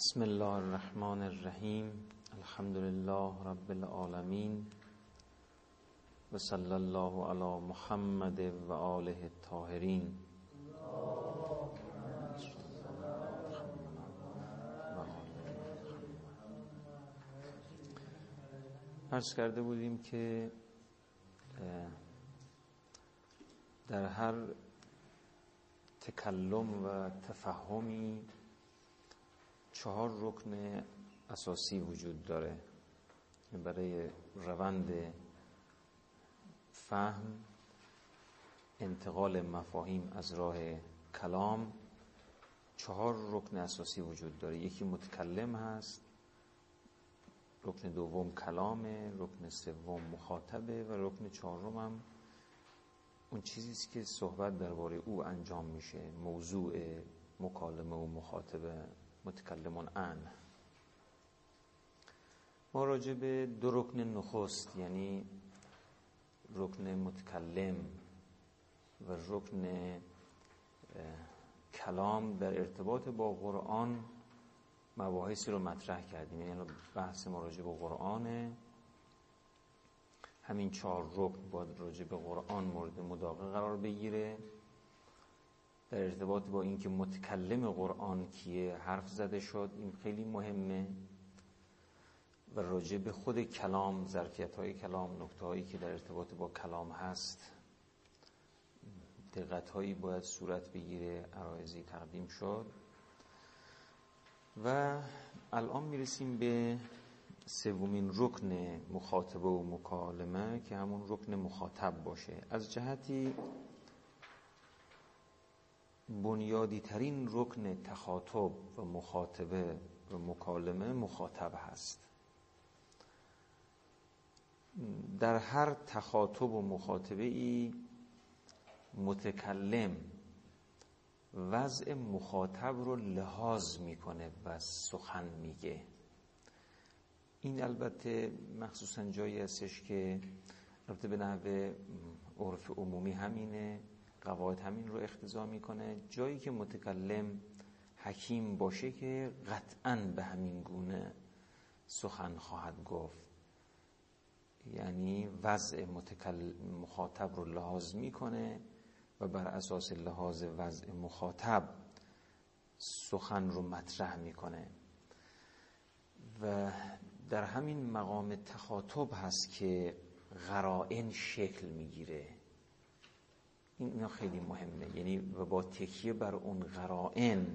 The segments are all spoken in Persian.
بسم الله الرحمن الرحیم. الحمد لله رب العالمین. و صلی الله علی محمد و آله الطاهرین. عرض کرده بودیم که در هر تکلم و تفهمی چهار رکن اساسی وجود داره برای روند فهم انتقال مفاهیم از راه کلام چهار رکن اساسی وجود داره. یکی متکلم هست رکن دوم کلامه رکن سوم مخاطبه و رکن چهارم هم اون چیزی است که صحبت درباره او انجام میشه موضوع مکالمه و مخاطبه. متکلمون ان ما راجع به دو رکن نخست یعنی رکن متکلم و رکن کلام در ارتباط با قرآن مباحثی رو مطرح کردیم. یعنی بحث ما راجع به قرآنه. همین چهار رکن باید راجع به قرآن مورد مداقه قرار بگیره. در ارتباط با اینکه متکلم قرآن کیه حرف زده شد این خیلی مهمه. و راجع به خود کلام ظرفیت های کلام نکته هایی که در ارتباط با کلام هست دقت هایی باید صورت بگیره عرایزی تقدیم شد. و الان می‌رسیم به سومین رکن مخاطبه و مکالمه که همون رکن مخاطب باشه. از جهتی بنیادی ترین رکن تخاطب و مخاطبه و مکالمه مخاطب هست. در هر تخاطب و مخاطبه ای متکلم وضع مخاطب رو لحاظ می‌کنه و سخن میگه. این البته مخصوصا جایی هستش که البته به نحوه عرف عمومی همینه. قواعد همین رو اختضا می‌کنه. جایی که متکلم حکیم باشه که قطعا به همین گونه سخن خواهد گفت. یعنی وضع مخاطب رو لحاظ می‌کنه و بر اساس لحاظ وضع مخاطب سخن رو مطرح می‌کنه. و در همین مقام تخاطب هست که غرائن شکل می‌گیره. این اینا خیلی مهمه. یعنی و با تکیه بر اون غرائن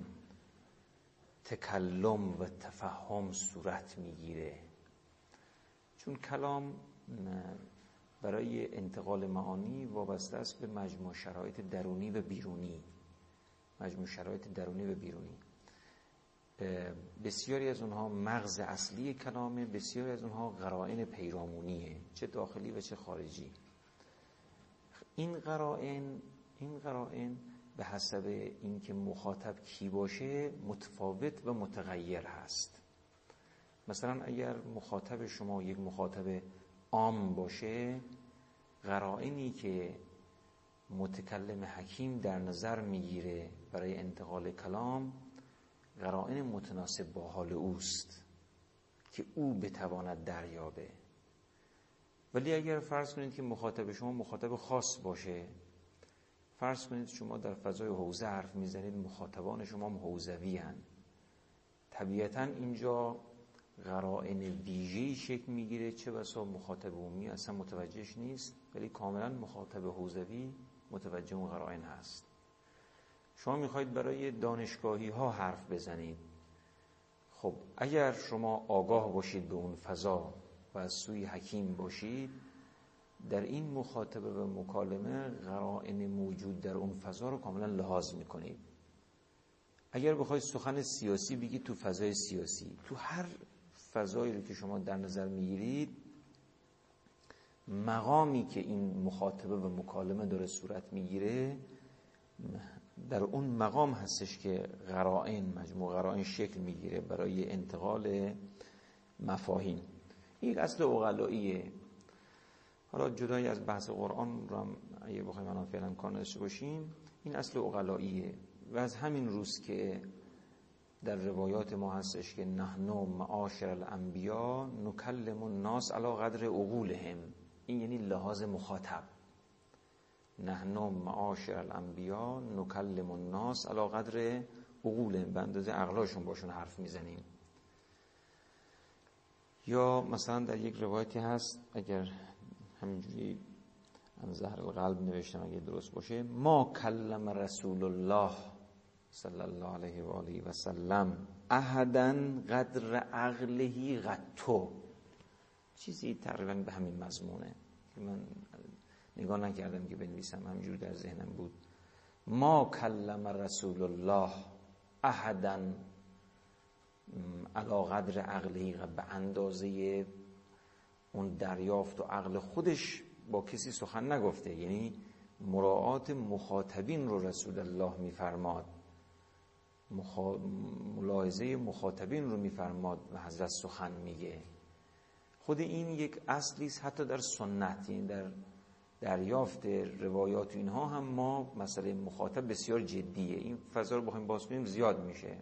تکلم و تفهم صورت می‌گیره. چون کلام برای انتقال معانی وابسته است به مجموع شرایط درونی و بیرونی. مجموع شرایط درونی و بیرونی. بسیاری از اونها مغز اصلی کلامه بسیاری از اونها قرائن پیرامونیه چه داخلی و چه خارجی. این قرائن این قرائن به حسب اینکه مخاطب کی باشه متفاوت و متغیر هست. مثلا اگر مخاطب شما یک مخاطب عام باشه قرائنی که متکلم حکیم در نظر می‌گیره برای انتقال کلام قرائن متناسب با حال اوست که او بتواند دریابه. ولی اگر فرض کنید که مخاطب شما مخاطب خاص باشه فرض کنید شما در فضای حوزه حرف می‌زنید مخاطبان شما حوزوی هن طبیعتا اینجا قرائن ویژه‌ای شکل می‌گیره چه بسا مخاطب عمومی اصلا متوجهش نیست ولی کاملا مخاطب حوزوی متوجه اون قرائن هست. شما می‌خواید برای دانشگاهی ها حرف بزنید. خب اگر شما آگاه باشید به اون فضا و از سوی حکیم باشید در این مخاطبه و مکالمه قرائن موجود در اون فضا رو کاملا لحاظ می‌کنید. اگر بخواید سخن سیاسی بگید تو فضای سیاسی. تو هر فضایی رو که شما در نظر می‌گیرید مقامی که این مخاطبه و مکالمه داره صورت می‌گیره در اون مقام هستش که قرائن مجموع قرائن شکل می‌گیره برای انتقال مفاهیم. این اصل اقلاییه حالا جدای از بحث قرآن رو هم اگه بخوایم الان فعلا کار نداشته باشیم این اصل اقلاییه و از همین روز که در روایات ما هستش که نحنو معاشر الانبیا نکلم الناس علا قدر عقولهم. این یعنی لحاظ مخاطب. نحنو معاشر الانبیا نکلم الناس علا قدر عقولهم. به اندازه عقلاشون باشون حرف می‌زنیم. یا مثلا در یک روایتی هست اگر همینجوری هم زهر قلب نوشتم اگه درست باشه ما کلم رسول الله صلی الله علیه و آله و سلم احدا قدر عقلهی قطو چیزی تقریبا به همین مضمونه. من نگاه نکردم که بنویسم همینجور در ذهنم بود. ما کلم رسول الله احدا علا قدر عقلهی به اندازه اون دریافت و عقل خودش با کسی سخن نگفته. یعنی مراعات مخاطبین رو رسول الله میفرماد. مخا... ملاحظه مخاطبین رو میفرماد و حضرت سخن میگه. خود این یک اصلی است حتی در سنت یعنی در دریافت روایات اینها هم ما مسئله مخاطب بسیار جدیه. این فضا رو بخوایم باز کنیم زیاد میشه.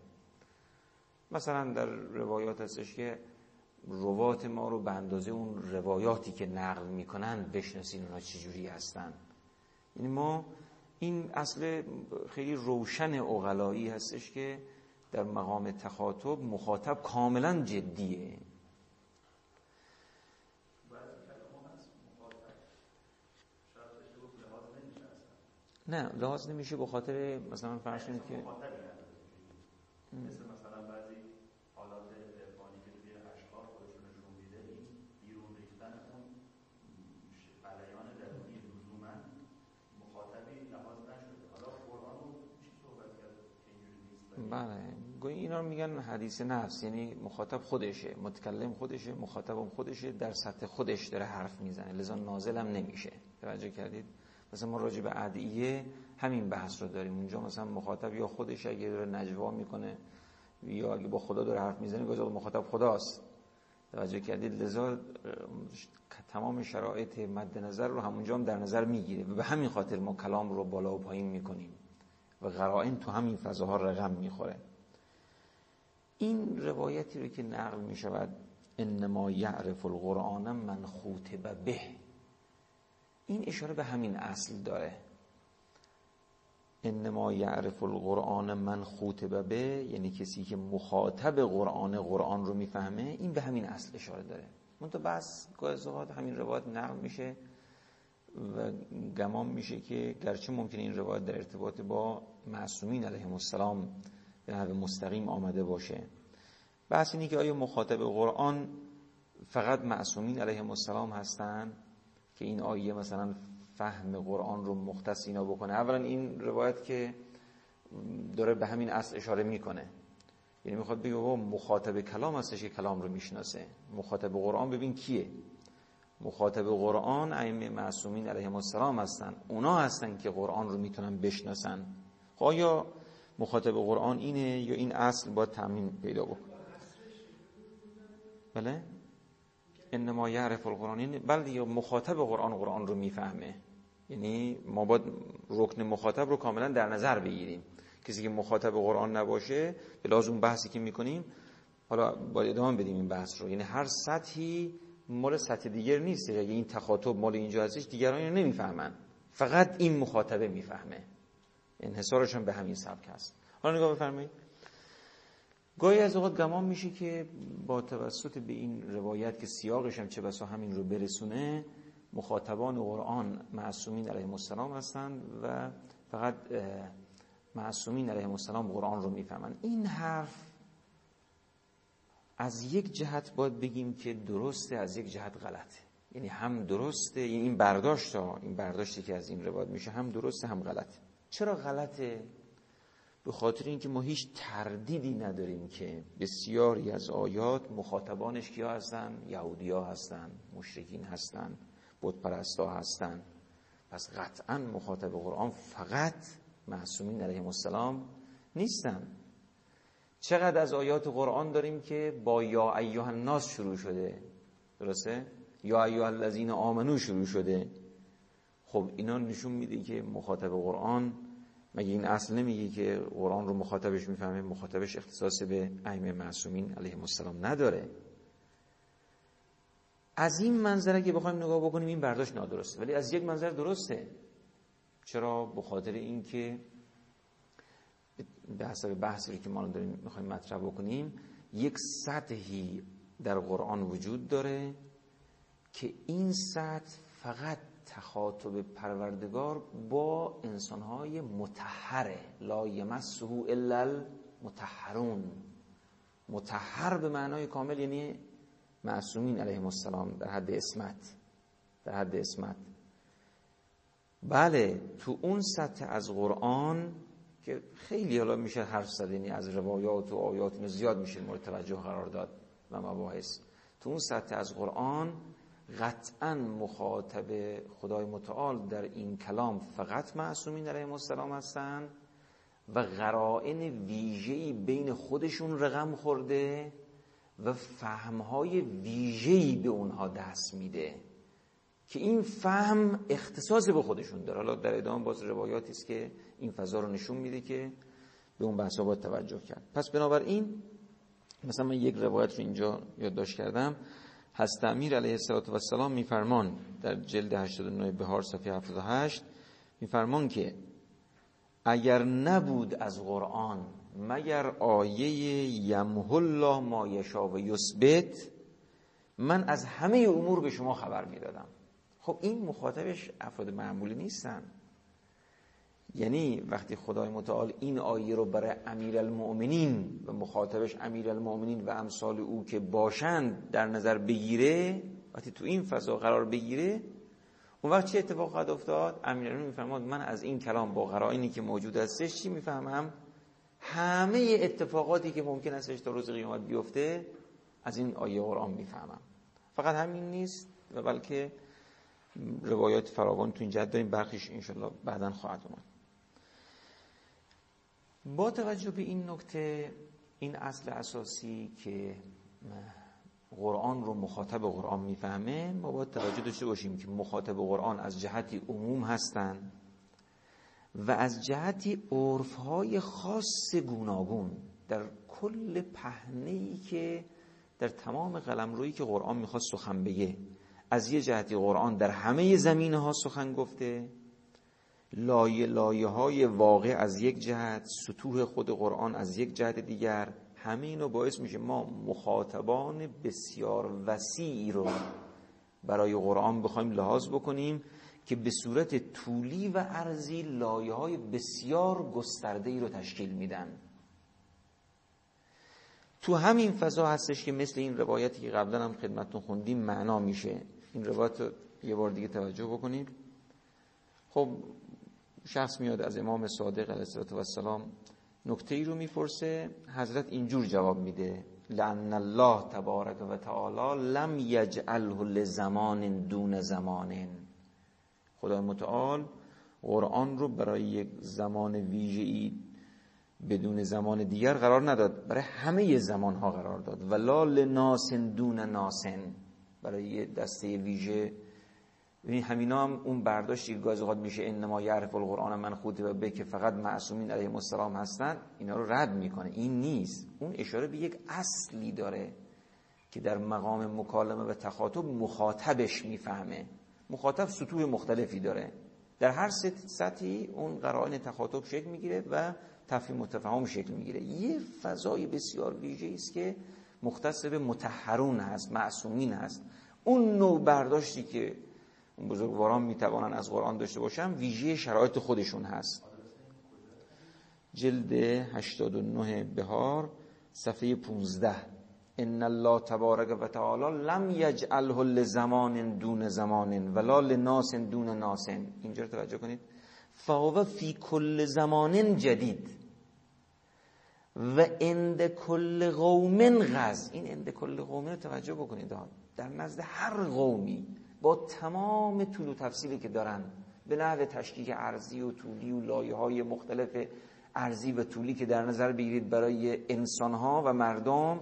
مثلا در روایات هستش که روات ما رو به اندازه اون روایاتی که نقل می‌کنن بشناسین اونا چجوری هستن. یعنی ما این اصل خیلی روشن اغلایی هستش که در مقام تخاطب مخاطب کاملا جدیه. نه لحاظ نمیشه به خاطر مثلا فرض کنید که بله. اینا رو میگن حدیث نفس یعنی مخاطب خودشه متکلم خودشه مخاطبم خودشه در سطح خودش داره حرف می‌زنه لذا نازلم نمیشه. توجه کردید؟ مثلا ما راجع به ادعیه همین بحث رو داریم. اونجا مثلا مخاطب یا خودش اگه داره نجوا می‌کنه یا اگه با خدا داره حرف می‌زنه گاهی مخاطب خداست. توجه کردید؟ لذا تمام شرایط مد نظر رو همونجا هم در نظر می‌گیره. به همین خاطر ما کلام رو بالا و پایین می‌کنیم. و قرائن تو همین فضاها رقم می‌خوره. این روایتی رو که نقل می شود انما یعرف القرآن من خوتب به. این اشاره به همین اصل داره. انما یعرف القرآن من خوتب به یعنی کسی که مخاطب قرآن قرآن رو می‌فهمه این به همین اصل اشاره داره. منتها بس گاهی همین روایت نقل میشه و گمان میشه که گرچه ممکنه این روایت در ارتباط با معصومین علیهم السلام به نحو مستقیم آمده باشه. بحث اینی که آیا مخاطب قرآن فقط معصومین علیهم السلام هستن؟ که این آیه مثلا فهم قرآن رو مختص اینا بکنه. اولا این روایت که داره به همین اصل اشاره می‌کنه. یعنی می‌خواد بگه مخاطب کلام هستش که کلام رو می‌شناسه. مخاطب قرآن ببین کیه. مخاطب قرآن ائمه معصومین علیهم السلام هستن. اونا هستن که قرآن رو می‌تونن بشناسن. آیا مخاطب قرآن اینه یا این اصل باید تامین پیدا بکن بله؟ انما یعرف القرآن. این بله یا مخاطب قرآن قرآن رو می‌فهمه. یعنی ما باید رکن مخاطب رو کاملا در نظر بگیریم. کسی که مخاطب قرآن نباشه به لازم بحثی که می‌کنیم حالا باید ادامه بدیم این بحث رو. یعنی هر سطحی مال سطح دیگر نیست. اگه این تخاطب مال اینجا هستش دیگران اینو نمی‌فهمن. فقط این مخاطبه می‌فهمه. انحصارش هم به همین سبک هست. حالا نگاه بفرمایید. گاهی از اوقات گمان میشه که با توسط به این روایت که سیاقش هم چه بسا همین رو برسونه مخاطبان قرآن معصومین علیه السلام هستند و فقط معصومین علیه السلام قرآن رو می‌فهمن این حرف از یک جهت باید بگیم که درسته از یک جهت غلطه. یعنی هم درسته این برداشت این برداشتی که از این روایت میشه هم درسته هم غلطه. چرا غلطه؟ به خاطر اینکه ما هیچ تردیدی نداریم که بسیاری از آیات مخاطبانش کیا هستن؟ یهودی ها هستن مشرکین هستن بت ها هستن. پس قطعا مخاطب قرآن فقط معصومین علیهم السلام نیستن. چقدر از آیات قرآن داریم که با یا ایها الناس شروع شده؟ درسته؟ یا ایها الذین آمنو شروع شده؟ خب اینا نشون میده که مخاطب قرآن مگه این اصل نمیگه که قرآن رو مخاطبش می‌فهمه؟ مخاطبش اختصاص به ائمه معصومین علیهم السلام نداره. از این منظره که بخوایم نگاه بکنیم این برداشت نادرسته. ولی از یک منظر درسته. چرا؟ به خاطر اینکه به حسب بحثی که ما داریم می‌خوایم مطرح بکنیم یک سطحی در قرآن وجود داره که این سطح فقط تخاطب پروردگار با انسانهای متحره لا یمسه الا المتحرون. متحر به معنای کامل یعنی معصومین علیهم السلام در حد اسمت. در حد اسمت. بله تو اون سطح از قرآن که خیلی حالا میشه حرف زد یعنی از روایات و آیات اینو زیاد میشه مورد توجه قرار داد و مباحث. تو اون سطح از قرآن قطعا مخاطب خدای متعال در این کلام فقط معصومین علیهم السلام هستن و قرائن ویژه‌ای بین خودشون رقم خورده و فهمهای ویژه‌ای به اونها دست میده که این فهم اختصاص به خودشون داره. حالا در ادامه باز روایاتی است که این فضا رو نشون میده که به اون بحثا باید توجه کرد. پس بنابراین مثلا من یک روایت رو اینجا یادداشت کردم. هست امیر علیه السلام میفرمان در جلد 89 بهار صفحه 78 میفرمان که اگر نبود از قرآن مگر آیه یمه الله ما یشا و یثبت من از همه امور به شما خبر می‌دادم. خب این مخاطبش افراد معمولی نیستن. یعنی وقتی خدای متعال این آیه رو برای امیر المؤمنین و مخاطبش امیر المؤمنین و امثال او که باشند در نظر بگیره وقتی تو این فضا قرار بگیره اون وقت چه اتفاق خواهد افتاد؟ امیر میفرماد من از این کلام با قرائنی که موجود هستش چی می‌فهمم؟ همه اتفاقاتی که ممکن استش تا روز قیامت بیفته از این آیه قرآن می‌فهمم. فقط همین نیست و بلکه روایات فراوان تو این جد داریم برخیش انشالله بعدا خواهد اومد. با توجه به این نکته این اصل اساسی که قرآن رو مخاطب قرآن می‌فهمه ما باید توجه داشته باشیم که مخاطب قرآن از جهتی عموم هستند و از جهتی عرفهای خاص گوناگون در کل پهنه‌ای که در تمام قلمرویی که قرآن می‌خواد سخن بگه از یه جهتی قرآن در همه زمینه ها سخن گفته. لایه لایه های واقع از یک جهت سطوح خود قرآن از یک جهت دیگر همه اینو باعث میشه ما مخاطبان بسیار وسیعی رو برای قرآن بخوایم لحاظ بکنیم که به صورت طولی و عرضی لایه های بسیار گسترده ای رو تشکیل میدن. تو همین فضا هستش که مثل این روایتی که قبلا هم خدمتتون خوندیم معنا میشه. این روایت رو یه بار دیگه توجه بکنید. خب شخص میاد از امام صادق علیه السلام نکته ای رو می‌پرسه حضرت اینجور جواب میده لعن الله تبارک و تعالی لم یجعله لزمان دون زمان. خدای متعال قرآن رو برای یک زمان ویژه‌ای بدون زمان دیگر قرار نداد برای همه زمان ها قرار داد. و لا لناس دون ناسن برای یه دسته ویژه ببین همینا هم اون برداشتی گاز اوقات میشه انما یعرف القرآن من خود و به که فقط معصومین علیه السلام هستن اینا رو رد می‌کنه. این نیست. اون اشاره به یک اصلی داره که در مقام مکالمه و تخاطب مخاطبش می‌فهمه. مخاطب سطوح مختلفی داره. در هر سطحی اون قرائن تخاطب شکل می‌گیره و تفهیم متفاهم شکل می‌گیره. یه فضای بسیار ویژه است که مختص به متحرون هست معصومین هست. اون نوع برداشتی که اون بزرگواران می‌توانن از قرآن داشته باشن ویژه شرایط خودشون هست. جلد 89 بهار صفحه 15 ان الله تبارک و تعالی لم یجعله لزمان دون زمان ولا لناس دون ناس. اینجا توجه کنید. فهو فی کل زمان جدید. و اند کل قوم غز. این اند کل قوم رو توجه بکنید. در نزد هر قومی با تمام طول و تفصیلی که دارن به نحو تشکیک ارزی و طولی و لایه های مختلف ارزی و طولی که در نظر بگیرید برای انسان ها و مردم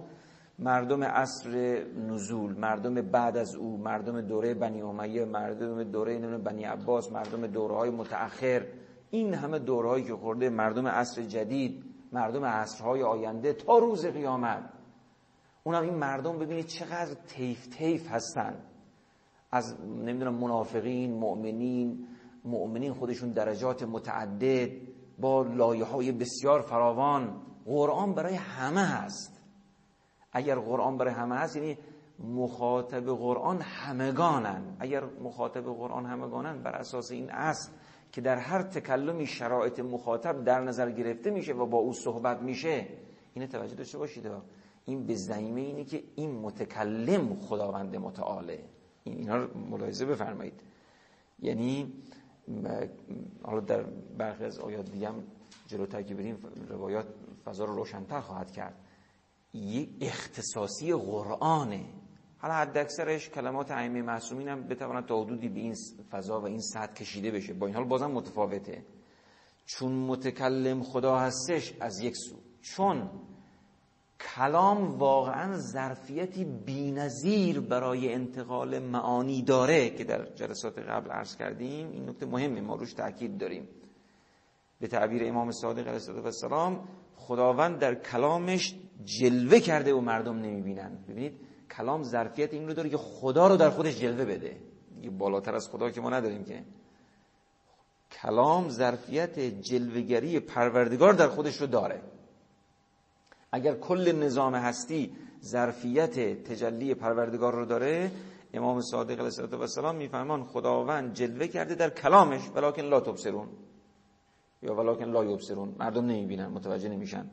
مردم عصر نزول مردم بعد از او مردم دوره بنی امیه مردم دوره بنی عباس مردم دوره های متأخر این همه دورهایی که خورده مردم عصر جدید مردم عصرهای آینده تا روز قیامت. اونم این مردم ببینید چقدر تیف تیف هستن. از نمی‌دونم منافقین مؤمنین مؤمنین خودشون درجات متعدد با لایه های بسیار فراوان. قرآن برای همه هست. اگر قرآن برای همه هست یعنی مخاطب قرآن همگانن. اگر مخاطب قرآن همگانن بر اساس این اصل که در هر تکلمی شرایط مخاطب در نظر گرفته میشه و با او صحبت میشه. اینه توجه داشته باشید این به زعیمه اینه که این متکلم خداوند متعاله. اینا رو ملاحظه بفرمایید. یعنی حالا در برخی از آیات دیگه هم جلوتر که بریم روایات فضا رو روشنتر خواهد کرد. یک اختصاصی قرآنه. حالا حد اکثرش کلمات ائمه معصومین هم بتواند تا حدودی به این فضا و این سطح کشیده بشه. با این حال بازم متفاوته. چون متکلم خدا هستش از یک سو. چون کلام واقعا ظرفیتی بینظیر برای انتقال معانی داره که در جلسات قبل عرض کردیم. این نکته مهمه ما روش تاکید داریم. به تعبیر امام صادق علیه السلام خداوند در کلامش جلوه کرده و مردم نمی‌بینن. ببینید کلام ظرفیت این رو داره که خدا رو در خودش جلوه بده. دیگه بالاتر از خدا که ما نداریم که. کلام ظرفیت جلوگری پروردگار در خودش رو داره. اگر کل نظام هستی ظرفیت تجلی پروردگار رو داره امام صادق علیه السلام میفرمان خداوند جلوه کرده در کلامش ولکن لا تبصرون. یا ولکن لا یبصرون. مردم نمی‌بینن متوجه نمیشن.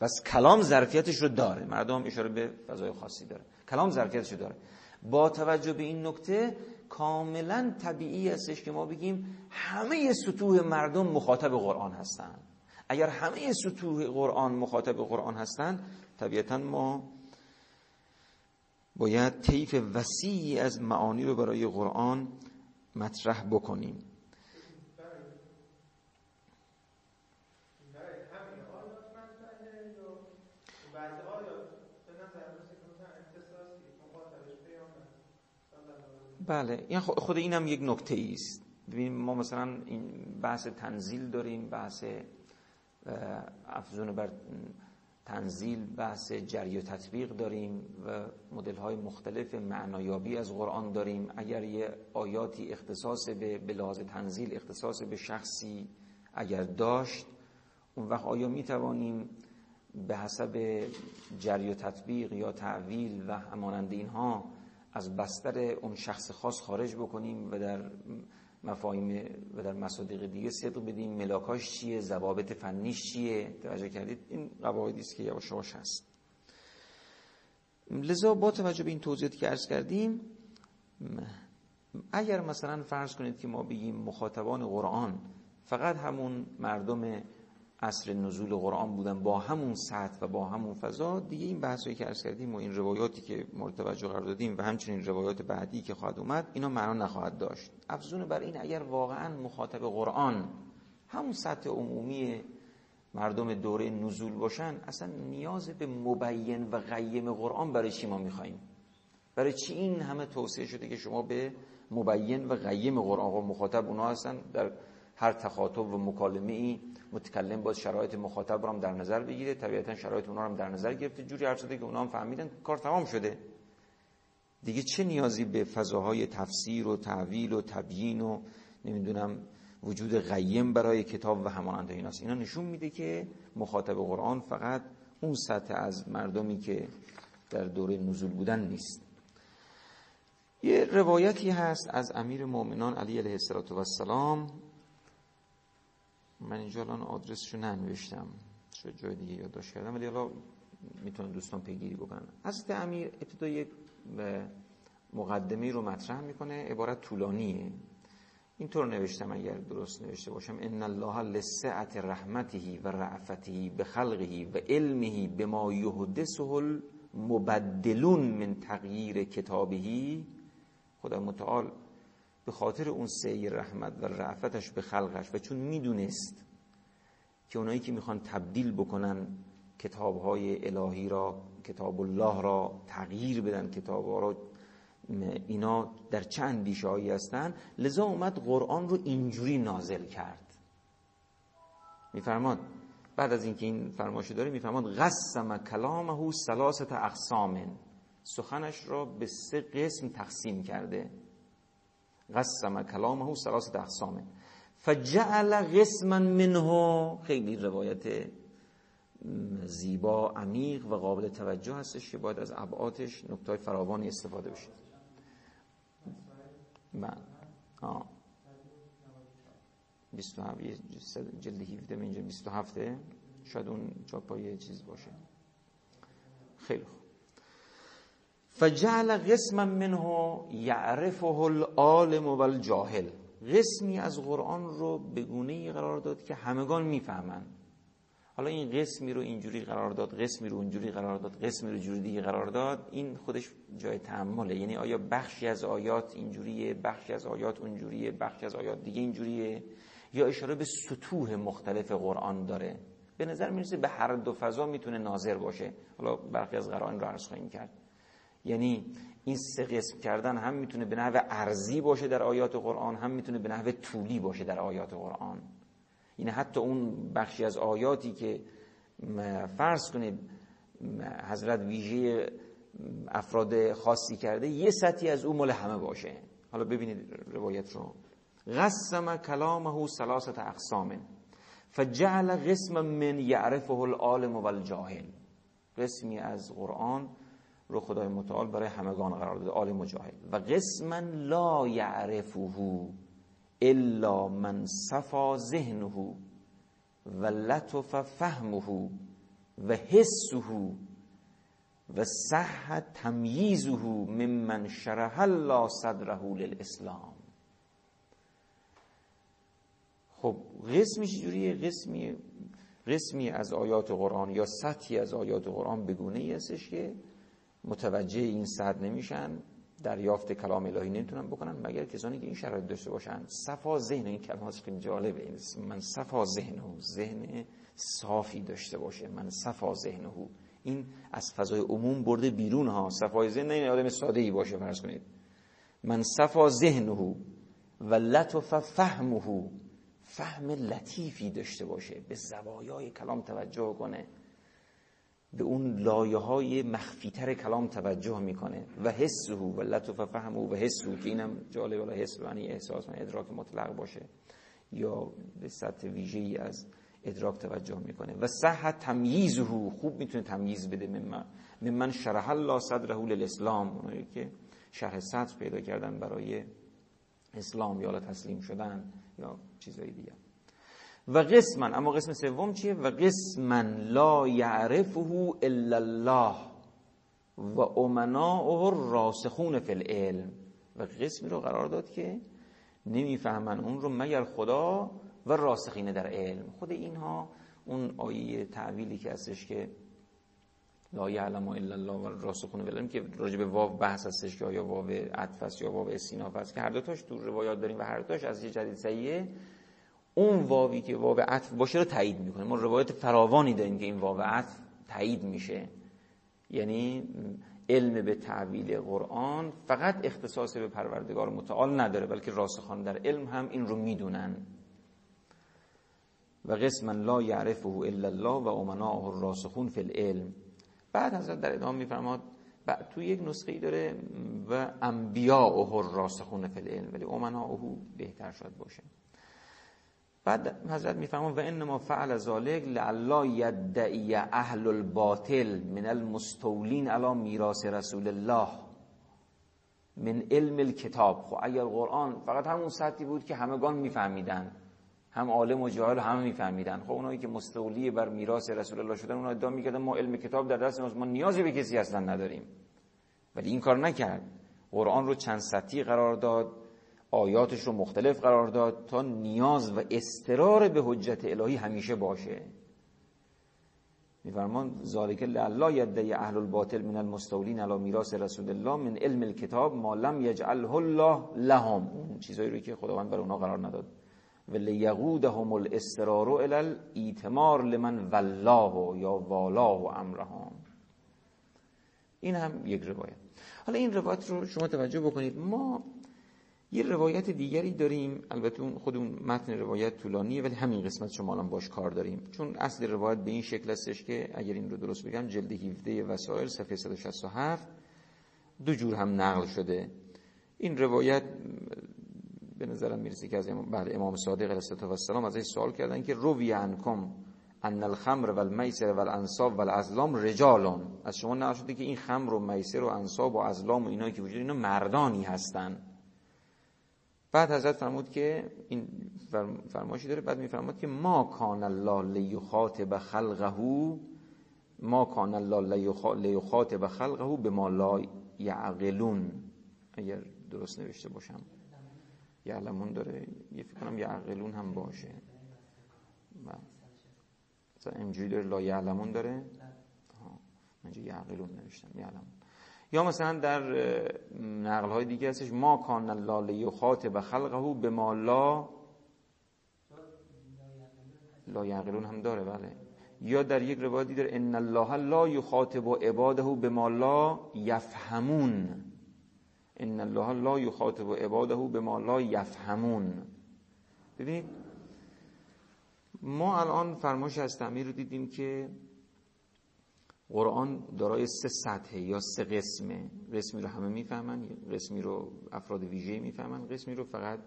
پس کلام ظرفیتش رو داره. مردم اشاره به فضای خاصی داره. کلام ظرفیتش رو داره. با توجه به این نکته کاملا طبیعی هستش که ما بگیم همه سطوح مردم مخاطب قرآن هستند اگر همه سطوح قرآن مخاطب قرآن هستند طبیعتا ما باید طیف وسیعی از معانی رو برای قرآن مطرح بکنیم. بله این خود اینم یک نکته است. ببینیم ما مثلا این بحث تنزیل داریم بحث افزون بر تنزیل بحث جری و تطبیق داریم و مدل های مختلف معنایابی از قرآن داریم. اگر یه آیاتی اختصاص به لحاظ تنزیل اختصاص به شخصی اگر داشت اون وقت آیا می توانیم به حسب جری و تطبیق یا تعویل و همانند اینها از بستر اون شخص خاص خارج بکنیم و در مفاهیم و در مصادیق دیگه صدق بدیم ملاکاش چیه ضوابط فنیش چیه؟ توجه کردید؟ این قواعدی است که یواش یواش هست. لذا با توجه به این توضیحاتی که عرض کردیم اگر مثلا فرض کنید که ما بگیم مخاطبان قرآن فقط همون مردم اصر نزول قرآن بودن با همون سطح و با همون فضا دیگه این بحثایی که عرض کردیم و این روایاتی که مورد توجه قرار دادیم و همچنین روایات بعدی که خواهد اومد اینا معنا نخواهد داشت. افزون بر این اگر واقعا مخاطب قرآن همون سطح عمومی مردم دوره نزول باشن اصلا نیاز به مبین و قیم قرآن برای چی ما میخواییم برای چی این همه توصیه شده که شما به مبین و قیم قرآن و مخاطب اونا هستن در هر تخاطب و مکالمه ای متکلم باید شرایط مخاطب رو هم در نظر بگیره. طبیعتا شرایط اونا رو هم در نظر گرفته. جوری حرف شده که اونا هم فهمیدن کار تمام شده. دیگه چه نیازی به فضاهای تفسیر و تعویل و تبیین و نمی‌دونم وجود غیم برای کتاب و همانند ایناست. اینا نشون میده که مخاطب قرآن فقط اون سطح از مردمی که در دوره نزول بودن نیست. یه روایتی هست از امیر مؤمنان علی علیه السلام من اینجا الان آدرسشو ننوشتم شاید جای دیگه یادداشت کردم ولی حالا می‌تونن دوستان پیگیری بکنن. حضرت امیر ابتدا یک مقدمی رو مطرح می‌کنه عبارت طولانیه. اینطور نوشتم اگر درست نوشته باشم ان الله لسعت رحمته و رعفته به خلقه و علمه بما یحدثه المبدلون من تغییر کتابه. خدا متعال به خاطر اون سیر رحمت و رعفتش به خلقش و چون می‌دونست که اونایی که می‌خوان تبدیل بکنن کتابهای الهی را کتاب الله را تغییر بدن کتاب را اینا در چند هایی هستن لذا اومد قرآن رو اینجوری نازل کرد. میفرماد بعد از اینکه این فرمایش داره میفرماد قسم کلامه ثلاثه اقسام. سخنش را به سه قسم تقسیم کرده. قسم کلامه ثلاثه اقسام فجعل قسما منه خیلی روایت زیبا عمیق و قابل توجه هستش که باید از ابعادش نکته فراوانی استفاده بشه. من آه. 27 جلد 17 اینجا 27 شاید اون چاپای چیز باشه. خیلی خوب. فجعل قسما منه یعرفه العالم و الجاهل قسمی از قرآن رو به گونه قرار داد که همگان می‌فهمن حالا این قسمی رو اینجوری قرار داد قسمی رو اونجوری قرار داد قسمی رو جوری دیگه قرار داد این خودش جای تعمله یعنی آیا بخشی از آیات اینجوریه بخشی از آیات اونجوریه بخشی از آیات دیگه اینجوریه؟ یا اشاره به سطوح مختلف قرآن داره؟ به نظر می‌رسه به هر دو فضا می‌تونه ناظر باشه. حالا برخی از قرآن رو عرض خواهیم کرد. یعنی این سه قسم کردن هم می‌تونه به نحو ارزی باشه در آیات قرآن هم می‌تونه به نحو طولی باشه در آیات قرآن. یعنی حتی اون بخشی از آیاتی که فرض کنید حضرت ویژه افراد خاصی کرده یه سطحی از اون مال همه باشه. حالا ببینید روایت رو. قسم کلامه ثلاثه اقسام. فجعل قسم من یعرفه العالم والجاهل. قسمی از قرآن رو خدای متعال برای همگان قرار داده. عالم و جاهل و قسما لا یعرفه الا من صفا ذهنه و لطف فهمه و حسه و صح تمییزه ممن شرح الله صدره للاسلام. خب قسمی چجوریه؟ قسمی قسمی از آیات قرآن یا سطحی از آیات قرآن بگونه ای هستش که متوجه این صد نمیشن دریافت کلام الهی نمی‌تونن بکنن مگر کسانی که این شرایط داشته باشن. صفا ذهن این کلمات خیلی جالبه. من صفا ذهن ذهن صافی داشته باشه. من صفا ذهن این از فضای عموم برده بیرون ها. صفای ذهن این آدم ساده ای باشه فرض کنید. من صفا ذهنه و لطف فهمه. فهم لطیفی داشته باشه. به زوایای کلام توجه کنه. به اون لایه های مخفیتر کلام توجه می‌کنه. و حسه و لطف فهمه و حسه که اینم جالب ولی حس یعنی احساس و ادراک مطلق باشه. یا به سطح ویژه ای از ادراک توجه می‌کنه. و صحت تمییزه خوب می‌تونه تمییز بده من من. شرح الله صدره للاسلام. اونایی که شرح صدر پیدا کردن برای اسلام یا تسلیم شدن یا چیزایی دیگه و قسما اما قسم سوم چیه؟ و قسما لا یعرفه الا الله و امناءه راسخون فی العلم. و قسمی رو قرار داد که نمی‌فهمن اون رو مگر خدا و راسخینه در علم. خود اینها اون آیه تعویلی که هستش که لا یعلم الا الله و راسخون العلم که راجع به واو بحث هستش که آیا واو عطف یا واو استیناف است که هر دو تاش تو روایات داریم و هر دوتاش از یه جدید صحیحه اون واوی که واو عطف باشه رو تایید می‌کنه. ما روایت فراوانی داریم که این واو عطف تایید میشه. یعنی علم به تعویل قرآن فقط اختصاص به پروردگار متعال نداره بلکه راسخان در علم هم این رو می‌دونن. و قسما لا یعرفه الا الله و امناءه الراسخون فی العلم. بعد حضرت در ادامه میفرماد تو یک نسخه ای داره و انبیاءه الراسخون فی العلم. ولی امناءه بهتر شد باشه. بعد حضرت میفهمون و انما فعل ذالک لعلا یدعی اهل الباطل من المستولین علی میراث رسول الله من علم الکتاب خب اگر قرآن فقط همون سطحی بود که همگان میفهمیدن هم عالم و جاهل همه میفهمیدن خب اونایی که مستولی بر میراث رسول الله شدن اونها ادعا می‌کردن ما علم کتاب در دست ما نیازی به کسی اصلا نداریم. ولی این کار نکرد. قرآن رو چند سطحی قرار داد. آیاتش رو مختلف قرار داد تا نیاز و استرار به حجت الهی همیشه باشه. میفرمان ذالک لالا یدعی اهل الباطل من المستولین علی میراث رسول الله من علم الکتاب ما لم یجعله الله لهم. اون چیزایی رو که خداوند بر اونها قرار نداد. و لیقودهم الاسترار الى الایتمار لمن والله یا والاه امرهم. این هم یک روایت. حالا این روایت رو شما توجه بکنید. ما یه روایت دیگری داریم. البته اون خود اون متن روایت طولانیه ولی همین قسمت شما الان باش کار داریم. چون اصل روایت به این شکل هستش که اگر این رو درست بگم جلد 17 وسائل صفحه 167 دو جور هم نقل شده. این روایت به نظرم می‌رسه که از امام, بله امام صادق علیه السلام ازش سوال کردن که روی انکم ان الخمر و المیسر و الانصاب و الازلام رجالون از شما نقل که این خمر و میسر و انصاب و ازلام و اینایی که وجود اینا مردانی هستن. بعد حضرت فرمود که این فرمایشی داره بعد میفرماد که ما کان الله لیخاطب خلقه ما کان الله لیخاطب خلقه به ما لا یعقلون. اگر درست نوشته باشم. یعلمون داره یه فکر کنم یعقلون هم باشه. مثلا اینجوری داره لا یعلمون داره. من یعقلون نوشتم یعلمون. یا مثلا در نقل های دیگه هستش ما کان الله لیخاطب خلقه به ما لا لا یعقلون هم داره بله. یا در یک روایتی داره ان الله لا یخاطب عباده به ما لا یفهمون. ان الله لا یخاطب عباده به ما لا یفهمون. ببینید ما الان فرمایش از تعمیر رو دیدیم که قرآن دارای سه سطحه یا سه قسمه. قسمی رو همه می‌فهمن قسمی رو افراد ویژه می‌فهمن قسمی رو فقط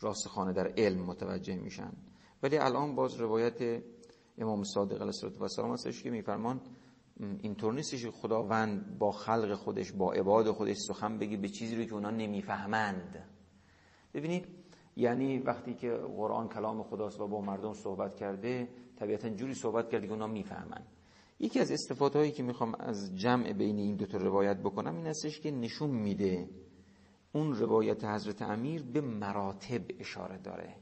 راسخانه در علم متوجه میشن. ولی الان باز روایت امام صادق علیه السلام هستش که میفرمان اینطور نیستش که خداوند با خلق خودش با عباد خودش سخن بگی به چیزی رو که اونا نمی‌فهمند. ببینید یعنی وقتی که قرآن کلام خداست و با مردم صحبت کرده طبیعتا جوری صحبت کرده که اونا می‌فهمن. یکی از استفاده هایی که می‌خوام از جمع بین این دو تا روایت بکنم این هستش که نشون میده اون روایت حضرت امیر به مراتب اشاره داره.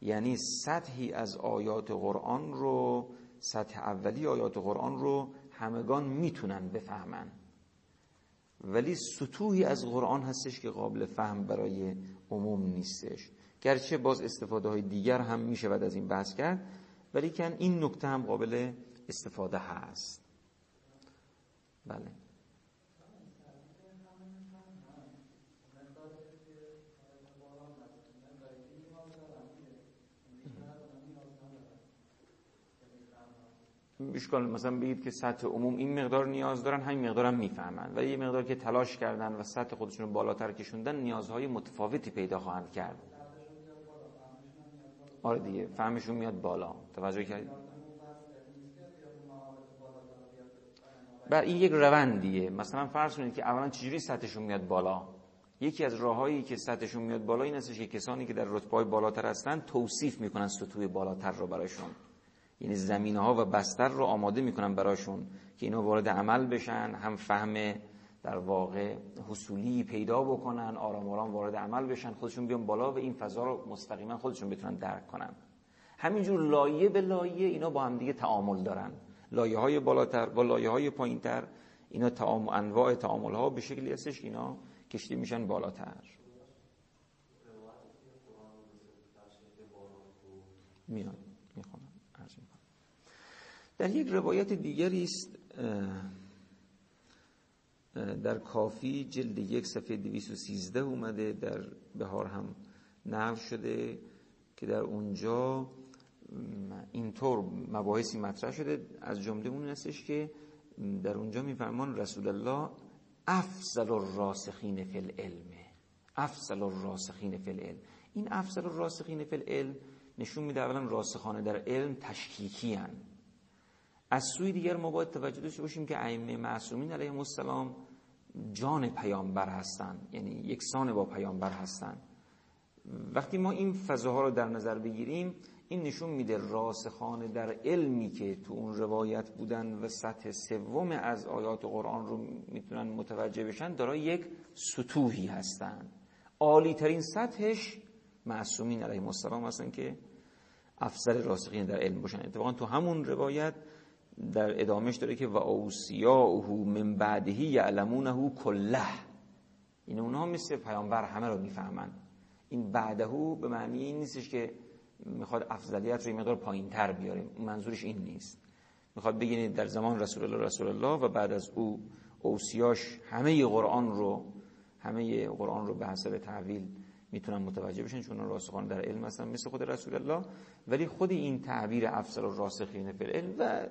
یعنی سطحی از آیات قرآن رو سطح اولی آیات قرآن رو همگان می‌تونن بفهمن. ولی سطوحی از قرآن هستش که قابل فهم برای عموم نیستش. گرچه باز استفاده های دیگر هم میشه بعد از این بحث کرد ولی کن این نکته هم قابل استفاده هست. بله. اشکال مثلا بگید که سطح عموم این مقدار نیاز دارن همین مقدار هم می‌فهمن. ولی یه مقدار که تلاش کردن و سطح خودشون رو بالاتر کشوندن نیازهای متفاوتی پیدا خواهند کرد. آره دیگه فهمشون میاد بالا. توجه کردید؟ بر این یک روندیه. مثلا فرض کنید که اولا چجوری سطحشون میاد بالا؟ یکی از راههایی که سطحشون میاد بالا این هستش که کسانی که در رتبه بالاتر هستن توصیف می‌کنن سطوح بالاتر رو براشون. یعنی زمینه ها و بستر رو آماده می‌کنن براشون که اینا وارد عمل بشن هم فهم در واقع حصولی پیدا بکنن آرام آرام وارد عمل بشن خودشون بیان بالا و این فضا رو مستقیما خودشون بتونن درک کنن. همینجور لایه به لایه اینا با هم دیگه تعامل دارن. لایه های بالاتر با لایه های پایین تر اینا تعامل انواع تعامل ها به شکلی هستش اینا کشتی میشن بالاتر. میاد. می‌خونم در یک روایت دیگری است در کافی جلد یک صفحه 213 اومده در بهار هم نقل شده که در اونجا اینطور مباحثی مطرح شده از جمله اون هستش که در اونجا میفرمان رسول الله افضل الراسخین فی العلم. افضل الراسخین فی العلم. این افضل الراسخین فی العلم نشون میده اولا راسخانه در علم تشکیکی هن. از سوی دیگر ما باید توجه داشته باشیم که ائمه معصومین علیهم السلام جان پیامبر هستند. یعنی یکسان با پیامبر هستند. وقتی ما این فضاها رو در نظر بگیریم این نشون میده راسخانه در علمی که تو اون روایت بودن و سطح سوم از آیات قرآن رو می‌تونن متوجه بشن دارای یک سطوحی هستن. عالی ترین سطحش معصومین علیه السلام هستن که افسر راسخین در علم باشن. اتفاقا تو همون روایت در ادامهش داره که و اوسیاهو من بعدهی یعلمونه کله این اونها مثل پیامبر همه رو می‌فهمن. این بعدهو به معنی این نیستش که می‌خواد افضلیت رو مقدار پایین تر بیاریم منظورش این نیست. می‌خواد بگینید در زمان رسول الله رسول الله و بعد از او اوسیاش همه قرآن رو همه قرآن رو به حسب تحویل می‌تونن متوجه بشن چون راسخان در علم هستن مثل خود رسول الله. ولی خود این تعبیر افسر و راسخین فی العلم و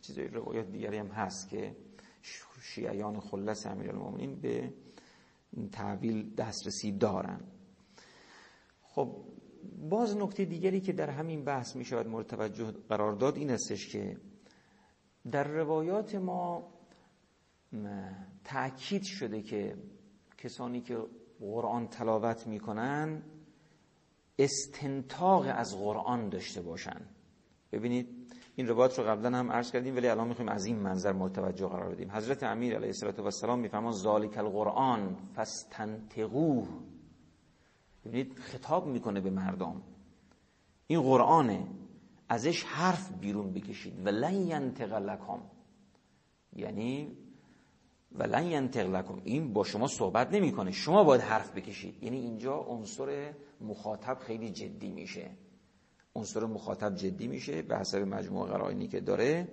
چیزای روایات دیگری هم هست که شیعیان خلص امیرالمومنین به تعبیل دسترسی دارن. خب باز نکته دیگری که در همین بحث می شود مورد توجه قرار داد این استش که در روایات ما تأکید شده که کسانی که قرآن تلاوت می‌کنن استنتاق از قرآن داشته باشن. ببینید این روایت رو قبلا هم عرض کردیم ولی الان می‌خوایم از این منظر متوجه قرار بدیم. حضرت امیر علیه السلام میفهمان ذالک القرآن فاستنتقوه. ببینید خطاب می‌کنه به مردم. این قرآنه. ازش حرف بیرون بکشید. و لن ینطق لکم. یعنی و لن ینطق لکم. این با شما صحبت نمی‌کنه. شما باید حرف بکشید. یعنی اینجا عنصر مخاطب خیلی جدی میشه. عنصر مخاطب جدی میشه. به حسب مجموع قرائنی که داره.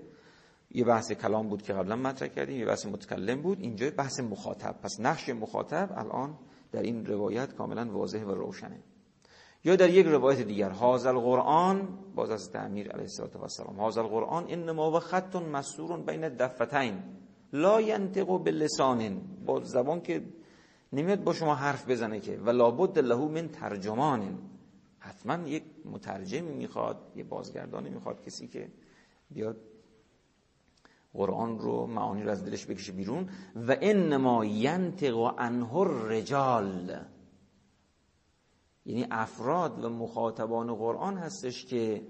یه بحث کلام بود که قبلا مطرح کردیم. یه بحث متکلم بود. اینجا بحث مخاطب. پس نقش مخاطب الان در این روایت کاملا واضح و روشنه. یا در یک روایت دیگر حاضر القرآن باز از تعمیر علیه السلام حاضر القرآن انما و خط مسور بین دفتین لا ینطق باللسان با زبان که نمیاد با شما حرف بزنه که و لابد له من ترجمان حتما یک مترجمی می‌خواد یه بازگردانی می‌خواد کسی که بیاد قرآن رو معانی رو از دلش بکشه بیرون. و انما ینطق عنه الرجال. یعنی افراد و مخاطبان قرآن هستش که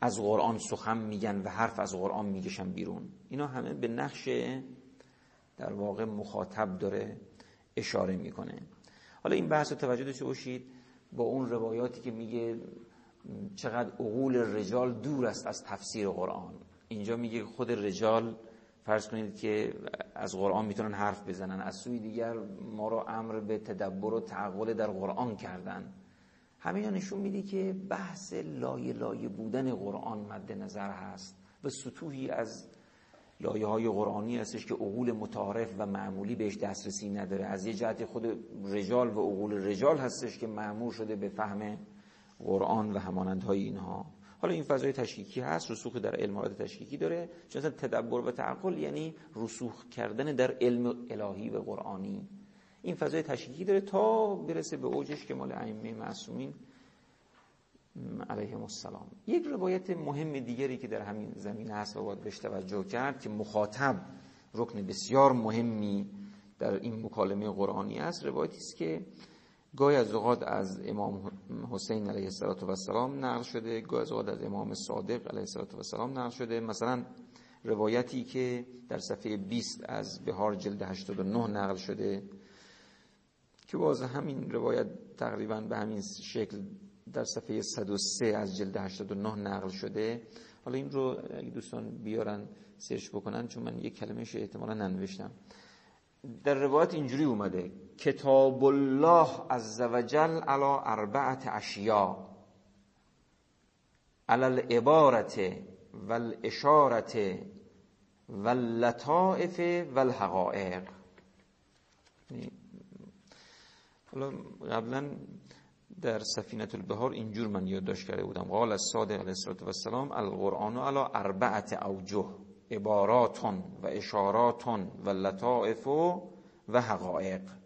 از قرآن سخن میگن و حرف از قرآن میگشن بیرون. اینا همه به نقش در واقع مخاطب داره اشاره می‌کنه. حالا این بحث توجه داشته باشید با اون روایاتی که میگه چقدر عقول رجال دور است از تفسیر قرآن. اینجا میگه خود رجال فرض کنید که از قرآن می‌تونن حرف بزنن. از سوی دیگر ما رو امر به تدبر و تعقل در قرآن کردن. همه نشون میده که بحث لایه لایه بودن قرآن مد نظر هست و سطوحی از لایه های قرآنی هستش که عقول متعارف و معمولی بهش دسترسی نداره. از یه جهت خود رجال و عقول رجال هستش که معمول شده به فهم قرآن و همانندهای اینها. حالا این فضای تشکیکی هست رسوخ در علم تشکیکی داره. چون تدبر و تعقل یعنی رسوخ کردن در علم الهی و قرآنی. این فضای تشکیکی داره تا برسه به اوجش که مال ائمه معصومین علیهم السلام. یک روایت مهم دیگری که در همین زمین هست و باید بهش توجه کرد که مخاطب رکن بسیار مهمی در این مکالمه قرآنی است. روایتی است که گاهی از اوقات از امام حسین علیه السلام نقل شده گاهی از اوقات از امام صادق علیه السلام نقل شده. مثلا روایتی که در صفحه 20 از بهار جلد 89 نقل شده که باز همین روایت تقریبا به همین شکل در صفحه 103 از جلد 89 نقل شده. حالا این رو اگه دوستان بیارن سرچ بکنن چون من یک کلمهش احتمالا ننوشتم. در روایت اینجوری اومده کتاب الله عز وجل علی اربعت اشیا علی العبارت والاشارت واللطائف والحقائق. حالا قبلا در سفینه البهار اینجور من یادداشت کرده بودم. قال از صادق علیه السلام القرآن علی اربعت اوجه. عباراتون و اشاراتون و لطائف و حقائق.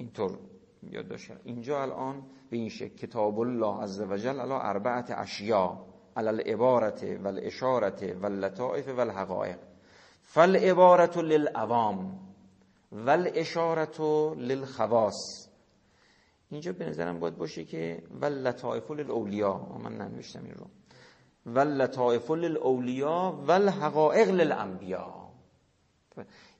اینطور یادداشت کرد اینجا الان به این شکل کتاب الله عز وجل علی اربعت اشیا علی العبارت و الاشارت و اللطائف و الحقائق فالعبارت للعوام و الاشارت للخواص. اینجا به نظرم باید باشه که و لطائف للاولیا من ننوشتم این رو. و لطائف للاولیا و الحقائق للانبیا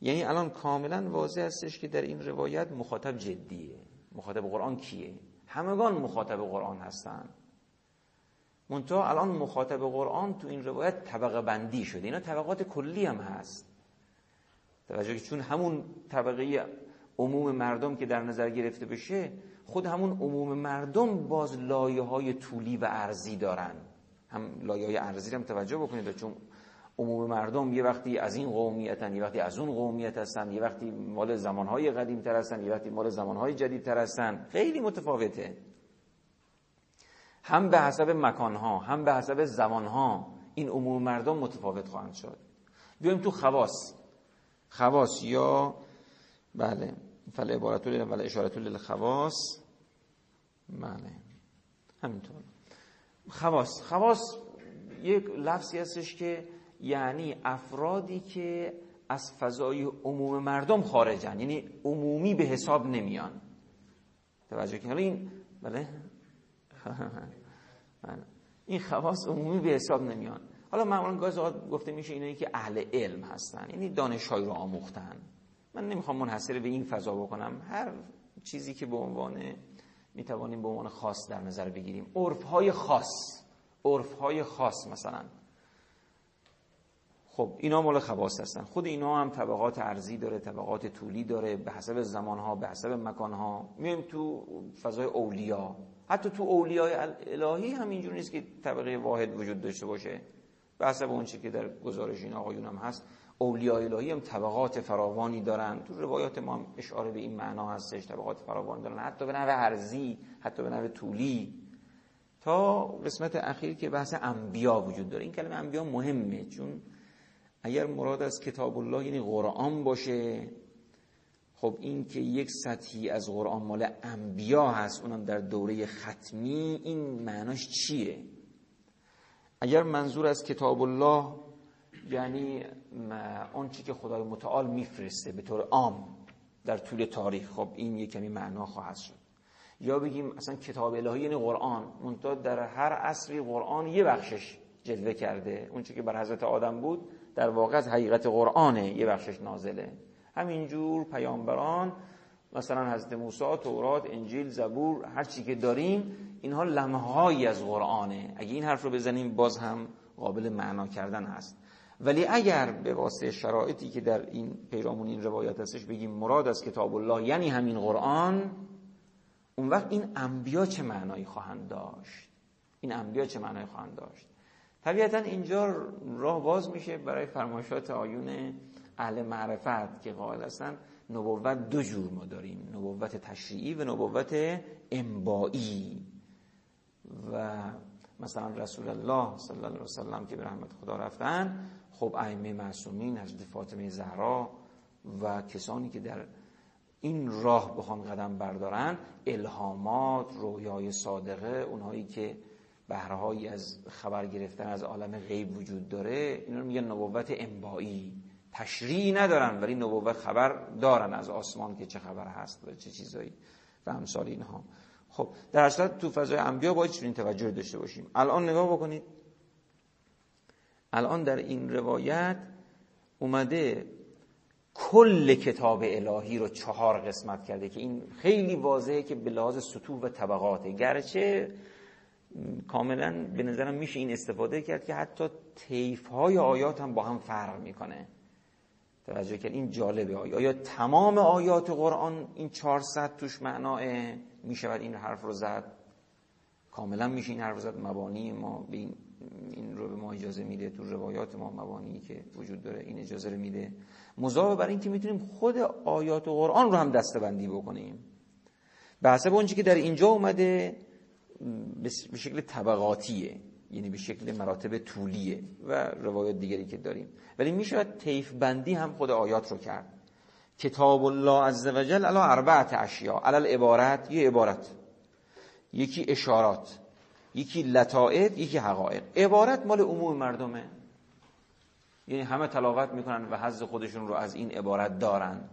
یعنی الان کاملا واضح هستش که در این روایت مخاطب جدیه. مخاطب قرآن کیه؟ همگان مخاطب قرآن هستن. منتها الان مخاطب قرآن تو این روایت طبقه بندی شده. اینا طبقات کلی هم هست. توجه که چون همون طبقه عموم مردم که در نظر گرفته بشه خود همون عموم مردم باز لایه های طولی و ارزی دارن. هم لایه های ارزی هم توجه بکنید چون عموم مردم یه وقتی از این قومیتن یه وقتی از اون قومیت هستن یه وقتی مال زمانهای قدیم تر هستن یه وقتی مال زمانهای جدید تر هستن. خیلی متفاوته. هم به حسب مکانها هم به حسب زمانها این عموم مردم متفاوت خواهند شد. بیایم تو خواص. خواص یا بله فل عبارت ولی اشارت للخواص بله. همینطور. خواص. خواص یک لفظی هستش که یعنی افرادی که از فضای عموم مردم خارجن. یعنی عمومی به حساب نمیان. توجه کنید این بله. این خواص عمومی به حساب نمیان. حالا معمولا گاز گفته میشه اینایی که اهل علم هستن. یعنی دانشهایی رو آموختن. من نمی‌خوام منحصر به این فضا بکنم. هر چیزی که به عنوان می‌توانیم به عنوان خاص در نظر بگیریم. عرف های خاص. عرف های خاص مثلا. خب اینا مال خواص هستن. خود اینا هم طبقات ارزی داره طبقات طولی داره به حسب زمانها به حسب مکانها. میایم تو فضای اولیا. حتی تو اولیای الهی هم اینجور نیست که طبقه واحد وجود داشته باشه. به حسب اون که در گزارش این آقایون هم هست اولیای الهی هم طبقات فراوانی دارن. تو روایات ما هم اشاره به این معنا هستش طبقات فراوانی دارن. حتی به نوع ارزی حتی به نوع طولی. تا قسمت اخیر که بحث انبیا وجود داره. این کلمه انبیا مهمه چون اگر مراد از کتاب الله یعنی قرآن باشه خب این که یک سطحی از قرآن مال انبیا هست اونم در دوره ختمی این معناش چیه؟ اگر منظور از کتاب الله یعنی اون چی که خدای متعال میفرسته به طور عام در طول تاریخ خب این یک کمی معنا خواهد شد. یا بگیم اصلا کتاب الهی یعنی قرآن منتها در هر عصری قرآن یه بخشش جلوه کرده. اون چی که بر حضرت آدم بود در واقع از حقیقت قرآنه یه بخشش نازله. همینجور پیامبران مثلا حضرت موسی تورات انجیل زبور هر چی که داریم اینها لمحهایی از قرآنه. اگه این حرف رو بزنیم باز هم قابل معنا کردن هست. ولی اگر به واسطه شرایطی که در این پیرامون این روایت هستش بگیم مراد از کتاب الله یعنی همین قرآن اون وقت این انبیا چه معنایی خواهند داشت؟ این انبیا چه معنایی خواهند داشت؟ طبیعتا اینجا راه باز میشه برای فرمایشات آیون اهل معرفت که قائل هستن. نبوت دو جور ما داریم. نبوت تشریعی و نبوت انبایی و مثلا رسول الله صلی الله علیه وسلم که به رحمت خدا رفتن خب ائمه معصومین حضرت فاطمه زهرا و کسانی که در این راه بخوان قدم بردارن الهامات رویای صادقه اونهایی که بهرهایی از خبر گرفتن از عالم غیب وجود داره اینا رو میگن نبوت انبایی. تشریعی ندارن ولی نبوت خبر دارن از آسمان که چه خبر هست و چه چیزایی و امثال اینها. خب در اصل تو فضای انبیا باید چنین توجه داشته باشیم. الان نگاه بکنید. الان در این روایت اومده کل کتاب الهی رو چهار قسمت کرده که این خیلی واضحه که به لحاظ سطوح و طبقاته. گرچه کاملا به نظرم میشه این استفاده کرد که حتی طیف های آیات هم با هم فرق می‌کنه. توجه کرد این جالبه. آیا آیا تمام آیات قرآن این 400 توش معناه؟ می‌شود این حرف رو زد؟ کاملا میشه این حرف رو زد؟ مبانی ما به این, این رو به ما اجازه میده؟ تو روایات ما مبانی که وجود داره این اجازه رو میده؟ مضافه بر این که می‌تونیم خود آیات قرآن رو هم دستبندی بکنیم. به حسب اونچه که در اینجا اومده به شکل طبقاتیه. یعنی به شکل مراتب طولیه و روایات دیگری که داریم. ولی میشه طیف بندی هم خود آیات رو کرد. کتاب الله عزوجل علی اربعت اشیا علی عبارت یه عبارت. یکی اشارات. یکی لطائف یکی حقایق عبارت مال عموم مردمه. یعنی همه تلاوت می‌کنن و حظ خودشون رو از این عبارت دارن.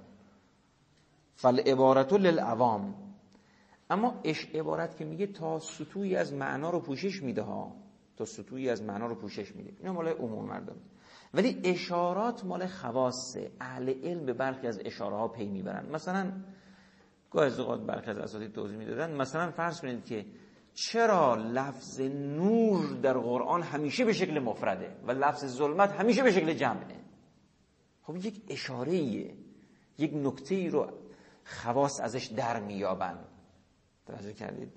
فل عبارت للعوام. اما اش عبارت که میگه تا سطوحی از معنا رو پوشش میده ها. تا سطوحی از معنا رو پوشش میده. اینا مال عموم مردم. ولی اشارات مال خواصه. اهل علم به برخی از اشاره ها پی می‌برن. مثلا گاهی از اوقات برخی از اساتید توضیح می‌دادن. مثلا فرض کنید که چرا لفظ نور در قرآن همیشه به شکل مفرده و لفظ ظلمت همیشه به شکل جمعه؟ خب یک اشاره یک نکته ای رو خواص ازش در میابن توجه کردید.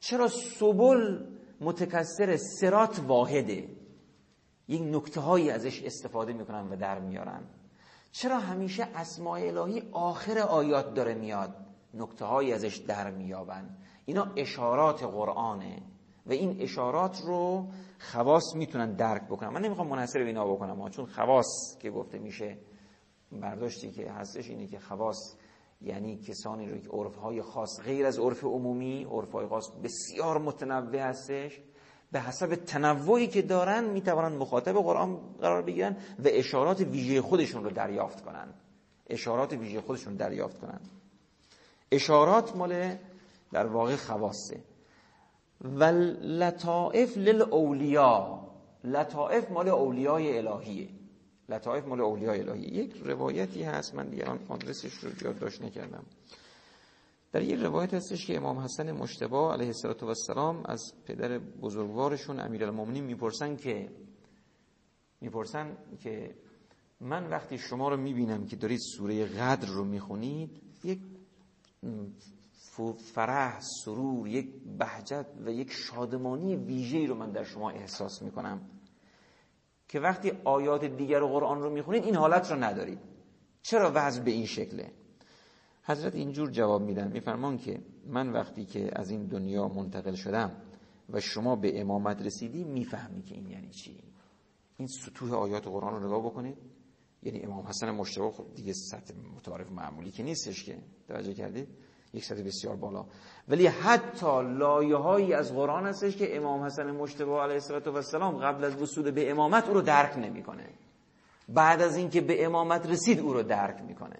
چرا سبل متکثر سرات واحده؟ یک نکته هایی ازش استفاده می‌کنن و در میارن. چرا همیشه اسماء الهی آخر آیات داره میاد؟ نکته هایی ازش در میابن. اینا اشارات قرآنه و این اشارات رو خواص می‌تونن درک بکنن. من نمی‌خوام منحصر به اینا بکنم. چون خواص که گفته میشه برداشتی که هستش اینه که خواص یعنی کسانی رو که عرفهای خاص غیر از عرف عمومی عرفهای خاص بسیار متنوع هستش به حسب تنوعی که دارن می‌توانند مخاطب قرآن قرار بگیرن و اشارات ویژه خودشون رو دریافت کنن اشارات ویژه خودشون رو دریافت کنن اشارات مال در واقع خواسته و لطائف للاولیا لطائف مال اولیای الهیه. لطائف مال اولیای الهیه یک روایتی هست من دیگه آدرسش رو یادداشت نکردم. در یک روایت هستش که امام حسن مشتبه علیه السلام از پدر بزرگوارشون امیرالمومنین می‌پرسن که می‌پرسن که من وقتی شما رو می‌بینم که دارید سوره قدر رو می‌خونید یک فرح سرور یک بهجت و یک شادمانی ویژه‌ای رو من در شما احساس می‌کنم. که وقتی آیات دیگر قرآن رو می‌خونید این حالت رو ندارید. چرا وضع به این شکله؟ حضرت اینجور جواب میدن میفرمان که من وقتی که از این دنیا منتقل شدم و شما به امامت رسیدی می‌فهمی که این یعنی چی؟ این سطوح آیات قرآن رو نگاه بکنید. یعنی امام حسن مشتبه خب دیگه سطح متعارف معمولی که نیستش که. توجه کردید؟ یک سطح بسیار بالا. ولی حتی لایه هایی از قرآن هستش که امام حسن مشتبه علیه السلام قبل از وصول به امامت او رو درک نمی‌کنه. بعد از اینکه به امامت رسید او رو درک می‌کنه.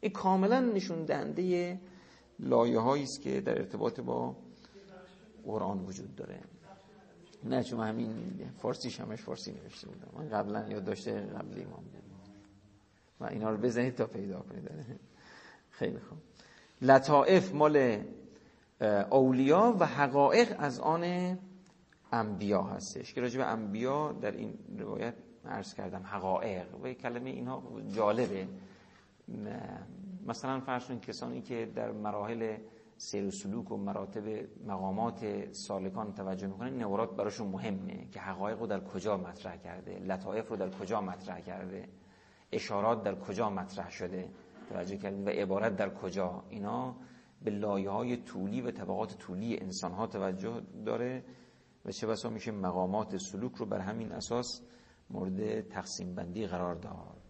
این کاملا نشون دهنده لایه است که در ارتباط با قرآن وجود داره. نه چون همین فارسی همش فارسی نوشته بودم. من قبلا یاد داشته قبلی ما و اینا رو بزنید تا پیدا کنید. خیلی خوب. لطائف مال اولیا و حقایق از آن انبیا هستش که راجع به انبیا در این روایت عرض کردم حقایق. و کلمه اینها جالبه. مثلا فرض کسانی که در مراحل سیر و سلوک و مراتب مقامات سالکان توجه می‌کنن نورات براشون مهمه که حقایق رو در کجا مطرح کرده لطائف رو در کجا مطرح کرده اشارات در کجا مطرح شده. توجه کردید و عبارت در کجا. اینا به لایه های طولی و طبقات طولی انسان ها توجه داره و چه بسا میشه مقامات سلوک رو بر همین اساس مورد تقسیم بندی قرار داد.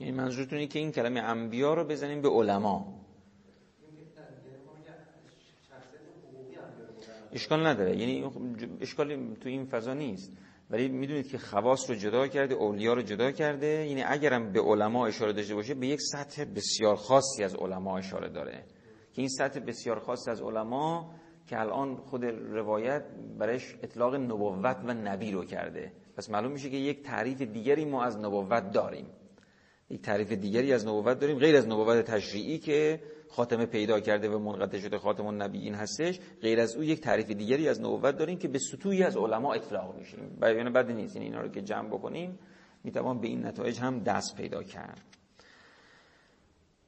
یعنی منظورتون اینه که این کلمه انبیا رو بزنیم به علما. اشکال نداره. یعنی اشکالی تو این فضا نیست. ولی می‌دونید که خواص رو جدا کرده اولیا رو جدا کرده. یعنی اگرم به علما اشاره داشته باشه به یک سطح بسیار خاصی از علما اشاره داره. که این سطح بسیار خاصی از علما که الان خود روایت برش اطلاق نبوت و نبی رو کرده. پس معلوم میشه که یک تعریف دیگری ما از نبوت داریم. یک تعریف دیگری از نبوت داریم غیر از نبوت تشریعی که خاتمه پیدا کرده و منقطع شده خاتم النبیین هستش غیر از او یک تعریف دیگری از نبوت داریم که به سطوحی از علما اطلاق میشه بیان بد نیست این اینا رو که جمع بکنیم می‌توان به این نتایج هم دست پیدا کرد.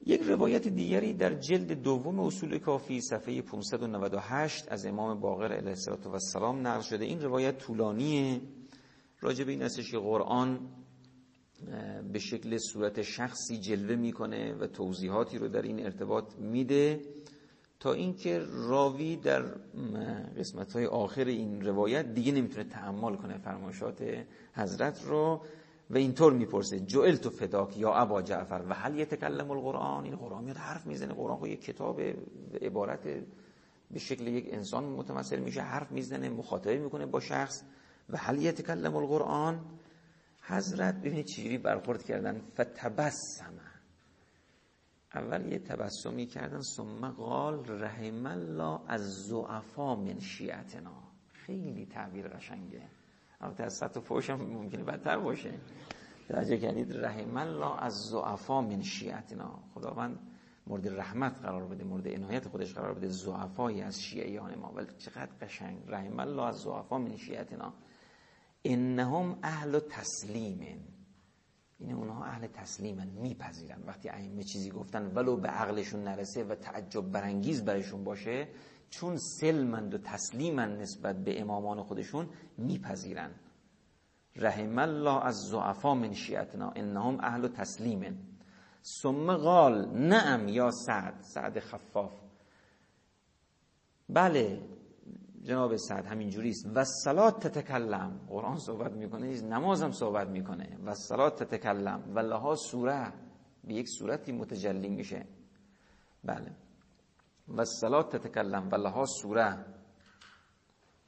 یک روایت دیگری در جلد دوم اصول کافی صفحه 598 از امام باقر علیه السلام نقل شده. این روایت طولانیه راجع به این هستش که قرآن به شکل صورت شخصی جلوه می‌کنه و توضیحاتی رو در این ارتباط میده تا اینکه راوی در قسمت های آخر این روایت دیگه نمی‌تونه تحمل کنه فرمایشات حضرت رو و اینطور می‌پرسه جعل تو فداک یا ابا جعفر؟ و هل یتکلم القرآن؟ این قرآن میاد حرف می‌زنه قرآن یک کتاب عبارت به شکل یک انسان متمثل میشه حرف می‌زنه مخاطبه می‌کنه با شخص و هل یتکلم القرآن؟ حضرت ببینید چجوری برخورد کردن. فتبسم. اول یه تبسمی کردن. ثم قال رحم الله از زعفا من شیعتنا. خیلی تعبیر قشنگه. البته از سطح فوش هم ممکنه بدتر باشه. توجه کردید رحم الله از زعفا من شیعتنا. خداوند مورد رحمت قرار بده مورد عنایت خودش قرار بده. زعفایی از شیعیان ما. ولی چقدر قشنگ. رحم الله از زعفا من شیعتنا. انهم اهل تسلیم. این اونها اهل تسلیمن میپذیرن. وقتی ائمه چیزی گفتن ولو به عقلشون نرسه و تعجب برانگیز برشون باشه چون سلمند و تسلیمن نسبت به امامان خودشون میپذیرن. رحم الله از زعفا من شیعتنا انهم اهل تسلیمن ثم قال نعم یا سعد سعد خفاف. بله جناب سعد همین جوریست و صلات تتکلم. قرآن صحبت می‌کنه نمازم صحبت می‌کنه. و صلات تتکلم. و لها سوره به یک صورتی متجلی میشه. بله. و صلات تتکلم. و لها سوره.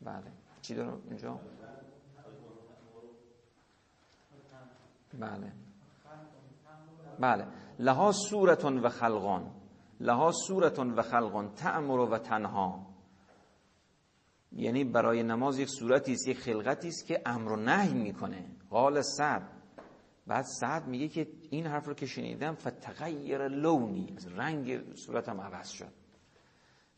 بله. چی دارم اینجا؟ بله. بله. لها صورتون و خلقان. لها صورتون و خلقان. تعمر و تنها. یعنی برای نماز یک صورتی است یک خلقتی است که امر و نهی می‌کنه. قال سعد. بعد سعد میگه که این حرف رو که شنیدم فتغیر لونی. رنگ صورتم عوض شد.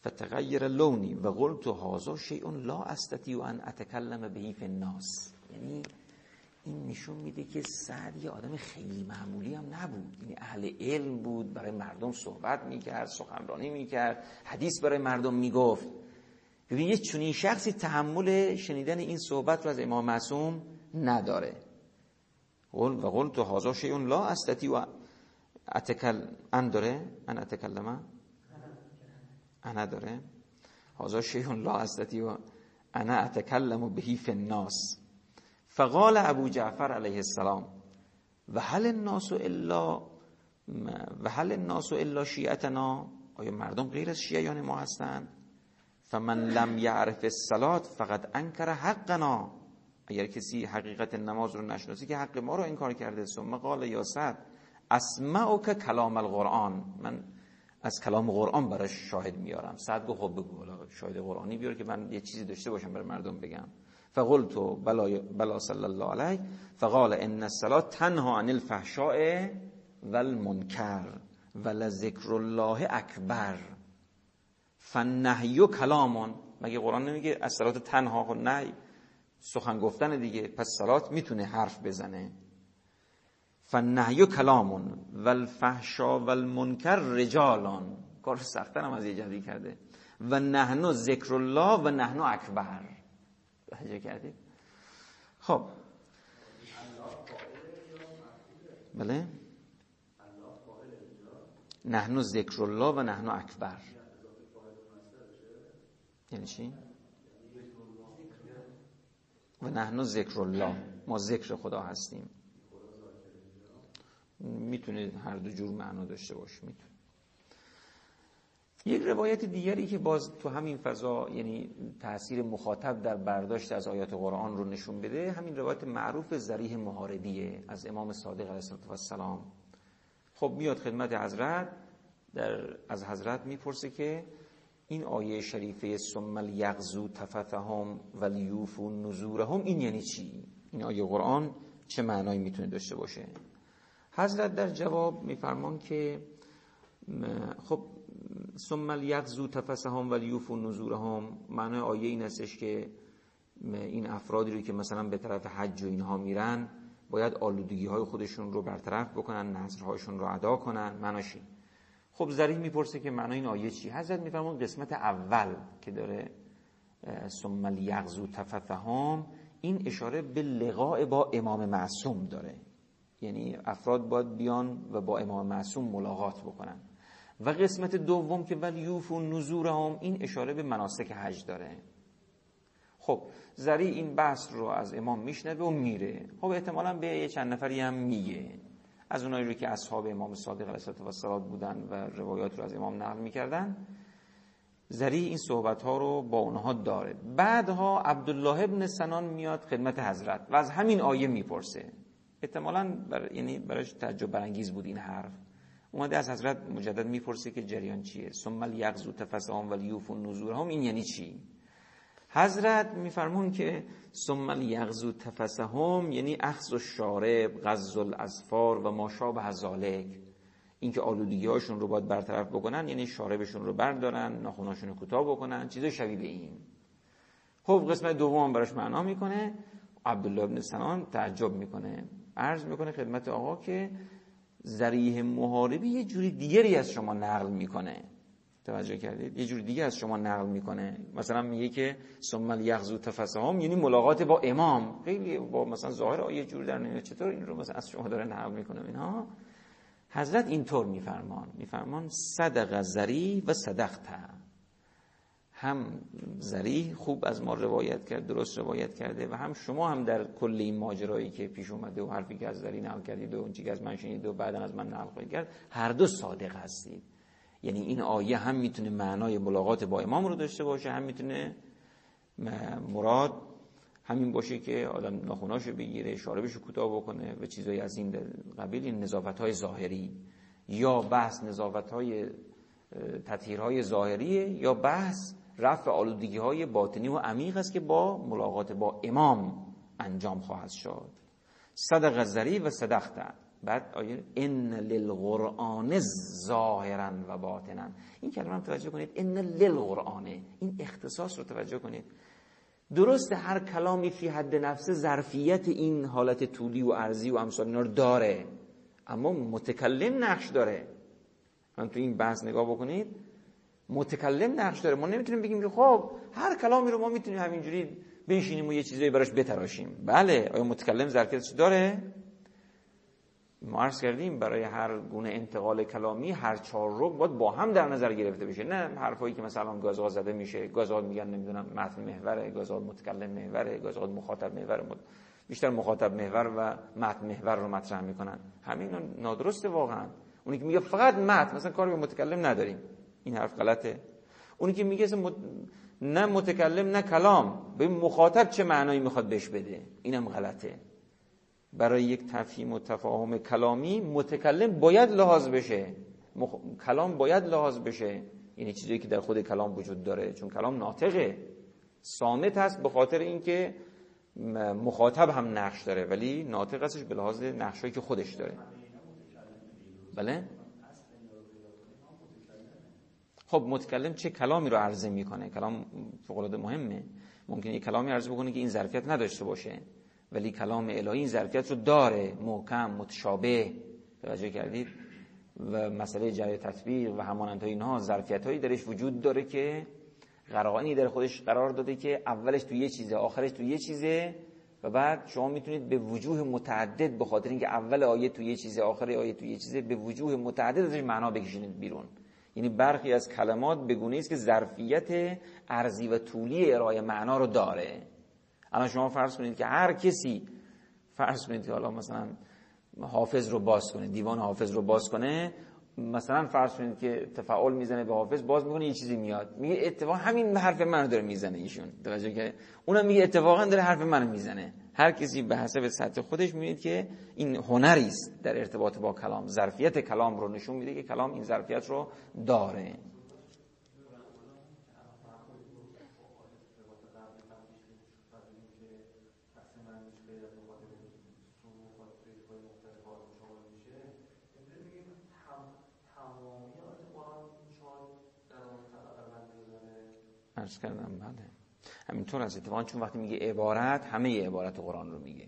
فتغیر لونی. و قلت هذا شیء لا استطيع ان اتکلم به فی الناس. یعنی این نشون میده که سعد یه آدم خیلی معمولی هم نبود. یعنی اهل علم بود برای مردم صحبت می‌کرد سخنرانی می‌کرد حدیث برای مردم می‌گفت. ببین یه چونین شخصی تحمل شنیدن این صحبت رو از امام معصوم نداره. قول و قول تو هازا شیون لا استتی و اتکل ان داره؟ ان اتکلم؟ انا داره هازا شیون لا استتی و انا اتکلم بهی فی الناس. فقال ابو جعفر علیه السلام و هل الناس الا و هل الناس الا شیعتنا؟ آیا مردم غیر از شیعیان ما هستند؟ فمن لم یعرف الصلات فقط انکر حقنا. اگر کسی حقیقت نماز رو نشناسی که حق ما رو انکار کرده ثم قال یا سعد اسمعک کلام القرآن. من از کلام قرآن براش شاهد میارم. سعد گفت خب بگو شاهد قرآنی بیار که من یه چیزی داشته باشم برای مردم بگم. فقلت بلا بلا صلی الله علیه. فقال ان الصلاه تنها عن الفحشاء والمنکر ولذکر الله اکبر. فنهی کلامون مگه قرآن نمیگه از صلات تنها خود نه. سخن گفتن دیگه. پس صلات می‌تونه حرف بزنه. فنهی کلامون والفحشا والمنکر رجالان کار سختن هم از یه جدی کرده. و نحنو ذکر الله و نحنو اکبر. توجه کردید؟ خب. بله. نحنو ذکر الله و نحنو اکبر. یعنی چی؟ و نحنو ذکر الله ما ذکر خدا هستیم. می‌تونه هر دو جور معنا داشته باشه می‌تونه. یک روایت دیگری که باز تو همین فضا یعنی تاثیر مخاطب در برداشت از آیات قرآن رو نشون بده همین روایت معروف زریح محاربیه از امام صادق علیه السلام خب میاد خدمت حضرت در از حضرت می‌پرسه که این آیه شریفه ثم الیغزو تفتهم و لیوفو نزورهم این یعنی چی؟ این آیه قرآن چه معنایی می‌تونه داشته باشه؟ حضرت در جواب میفرمان که خب ثم الیغزو و لیوفو نزورهم معنای آیه این هستش که این افرادی رو که مثلا به طرف حج و اینها میرن باید آلودگی های خودشون رو برطرف بکنن نظرهاشون رو ادا کنن. معناشی خب زریح می‌پرسه که معنای این آیه چی؟ حضرت میفرمون قسمت اول که داره ثم الیغزو تفتهم این اشاره به لقاء با امام معصوم داره. یعنی افراد باید بیان و با امام معصوم ملاقات بکنن. و قسمت دوم که ولی یوف و نزورهم این اشاره به مناسک حج داره. خب زری این بحث رو از امام میشنوه و میره. خب احتمالا به یه چند نفری هم میگه. از اونایی رو که اصحاب امام صادق علیه السلام بودن و روایات رو از امام نقل می‌کردن زری این صحبت ها رو با اونها داره. بعدها عبدالله ابن سنان میاد خدمت حضرت و از همین آیه می‌پرسه. احتمالا بر... یعنی براش تعجب برانگیز بود این حرف. اومده از حضرت مجدد می‌پرسه که جریان چیه؟ ثم الیغزو تفسهم و لیوف نزورهم این یعنی چی؟ حضرت میفرمون که ثم الیغزو تفسهم یعنی اخذ و شارب غز الاسفار و ما شابه ذالک اینکه آلودگی هاشون رو باید برطرف بکنن یعنی شاربشون رو بردارن ناخوناشون رو کوتاه بکنن چیزای شبیه به این. خب قسمت دوم براش معنا می‌کنه. عبدالله ابن سنان تعجب می‌کنه. عرض می‌کنه خدمت آقا که ذریح محاربی یه جوری دیگری از شما نقل می‌کنه. توجه کردید. یه جوری دیگه از شما نقل می‌کنه. مثلا میگه که ثم یغزو تفسهم یعنی ملاقات با امام. خیلی با مثلا ظاهر آیه جور در نمیاد. چطور این رو مثلا از شما داره نقل می‌کنه اینا؟ حضرت اینطور میفرمان. میفرمان صدق زری و صدقت. هم زری خوب از ما روایت کرد درست روایت کرده و هم شما هم در کل این ماجرایی که پیش اومده و حرفی که از زری نقل کردید و اون که از من شنید و بعدا از من نقل کرد هر دو صادق هستید. یعنی این آیه هم می‌تونه معنای ملاقات با امام رو داشته باشه هم می‌تونه مراد همین باشه که آدم ناخوناشو بگیره شاربشو کوتاه بکنه و چیزایی از این قبیل این نظافت های ظاهری یا بحث نظافت های تطهیرهای ظاهریه یا بحث رفع آلودگی های باطنی و عمیق است که با ملاقات با امام انجام خواهد شد. صدق زری و صدقت بعد آیه ان للقرآن ظاهرا و باطنا این کلمه رو توجه کنید. ان للقرآن. این اختصاص رو توجه کنید. درست هر کلامی فی حد نفس ظرفیت این حالت طولی و عرضی و امثال اینا رو داره. اما متکلم نقش داره. من تو این بحث نگاه بکنید. متکلم نقش داره. ما نمی‌تونیم بگیم خب هر کلامی رو ما می‌تونیم همینجوری بنشینیم و یه چیزایی براش بتراشیم. بله آیا متکلم ظرفیتش داره؟ ما عرض کردیم برای هر گونه انتقال کلامی هر چهار رو باید با هم در نظر گرفته بشه. نه حرفایی که مثلا گازها زده میشه گازها میگن نمی‌دونم متن محوره گازها متکلم محوره گازها مخاطب محوره بیشتر مخاطب محور و متن محور رو مطرح می‌کنن. همین نادرسته واقعا. اونی که میگه فقط متن مثلا کار به متکلم نداریم. این حرف غلطه. اونی که میگه نه متکلم نه کلام به مخاطب چه معنایی می‌خواد بهش بده؟ اینم غلطه. برای یک تفهیم و تفاهم کلامی متکلم باید لحاظ بشه. مخ... کلام باید لحاظ بشه. یعنی چیزی که در خود کلام وجود داره. چون کلام ناطقه. سامت هست به خاطر اینکه مخاطب هم نقش داره. ولی ناطق هستش به لحاظ نقشایی که خودش داره. بله؟ خب متکلم چه کلامی رو عرضه می‌کنه؟ کلام فوق مهمه. ممکنه یک کلامی عرضه بکنه که این ظرفیت نداشته باشه. ولی کلام الهی این ظرفیت رو داره محکم متشابه. توجه کردید؟ و مسئله جای تطبیق و همانند اینها ظرفیت هایی درش وجود داره که قرائنی در خودش قرار داده که اولش تو یه چیزه آخرش تو یه چیزه و بعد شما می‌تونید به وجوه متعدد به خاطر اینکه اول آیه تو یه چیزه آخر آیه تو یه چیزه به وجوه متعدد ازش معنا بکشونید بیرون. یعنی برخی از کلمات بگونه است که ظرفیت ارزی و طولی ارائه معنا رو داره. الان شما فرض کنید که هر کسی فرض کنید که حالا مثلا حافظ رو باز کنه دیوان حافظ رو باز کنه مثلا فرض کنید که تفاعل می‌زنه به حافظ باز می‌کنه یه چیزی میاد. میگه اتفاق همین حرف منو داره می‌زنه ایشون. توجه که اونم میگه اتفاقا داره حرف منو می‌زنه. هر کسی به حسب سطح خودش می‌بینید که این هنری است در ارتباط با کلام ظرفیت کلام رو نشون میده که کلام این ظرفیت رو داره. عرض کردم بله. همینطور از اتفاقا چون وقتی میگه عبارت همه عبارت قرآن رو میگه.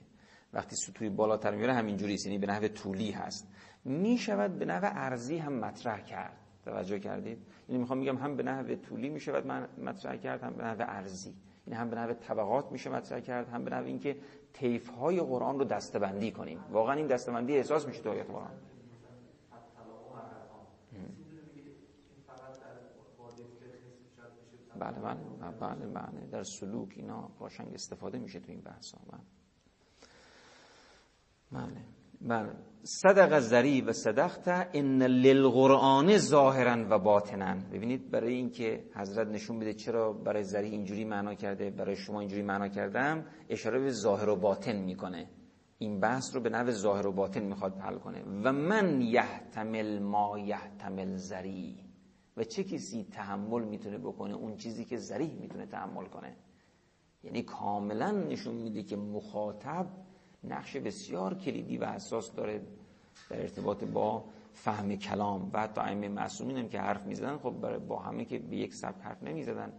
وقتی سطوی بالاتر میاره همینجوری است یعنی به نحو طولی هست. می‌شود به نحو ارزی هم مطرح کرد. توجه کردید؟ یعنی می‌خوام میگم هم به نحو طولی می‌شود مطرح کرد هم به نحو ارزی یعنی هم به نحو طبقات میشه مطرح کرد هم به نحو اینکه طیف های قرآن رو دستبندی کنیم. واقعا این دستبندی احساس میشه تو آیات قرآن. بله بله بله بله در سلوک اینا قاشنگ استفاده میشه تو این بحث ها بله. بله. بله. صدق زری و صدقت ان للقرآن ظاهرا و باطنا. ببینید برای اینکه حضرت نشون بده چرا برای زری اینجوری معنا کرده برای شما اینجوری معنا کردم اشاره به ظاهر و باطن می‌کنه. این بحث رو به نوع ظاهر و باطن می‌خواد حل کنه. و من یحتمل ما یحتمل زری و چه کسی تحمل می‌تونه بکنه؟ اون چیزی که ذریح می‌تونه تحمل کنه. یعنی کاملا نشون میده که مخاطب نقش بسیار کلیدی و حساس داره در ارتباط با فهم کلام و حتی ائمه معصومین هم که حرف می‌زدن خب برای با همه که به یک سبک حرف نمی‌زدن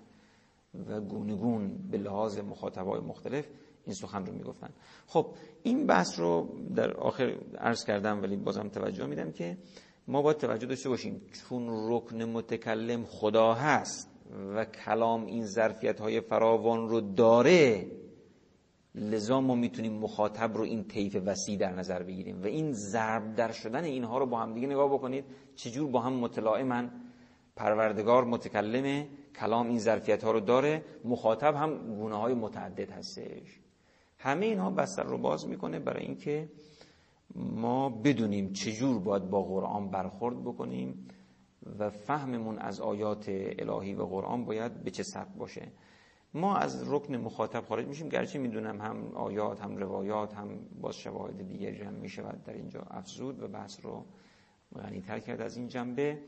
و گونگون به لحاظ مخاطبای مختلف این سخن رو می‌گفتن. خب این بحث رو در آخر عرض کردم ولی بازم توجه میدم که ما باید توجه داشته باشیم چون رکن متکلم خدا هست و کلام این ظرفیت های فراوان رو داره لذا ما می‌تونیم مخاطب رو این طیف وسیع در نظر بگیریم. و این ضرب در شدن اینها رو با هم دیگه نگاه بکنید چجور با هم متلائمن. پروردگار متکلمه کلام این ظرفیت ها رو داره مخاطب هم گونه های متعدد هستش. همه اینها بستر رو باز می‌کنه برای اینکه ما بدونیم چجور باید با قرآن برخورد بکنیم و فهممون از آیات الهی و قرآن باید به چه سبک باشه. ما از رکن مخاطب خارج میشیم گرچه می‌دونم هم آیات هم روایات هم باز شواهد دیگری هم می‌شود در اینجا افزود و بحث رو غنیتر کرد از این جنبه.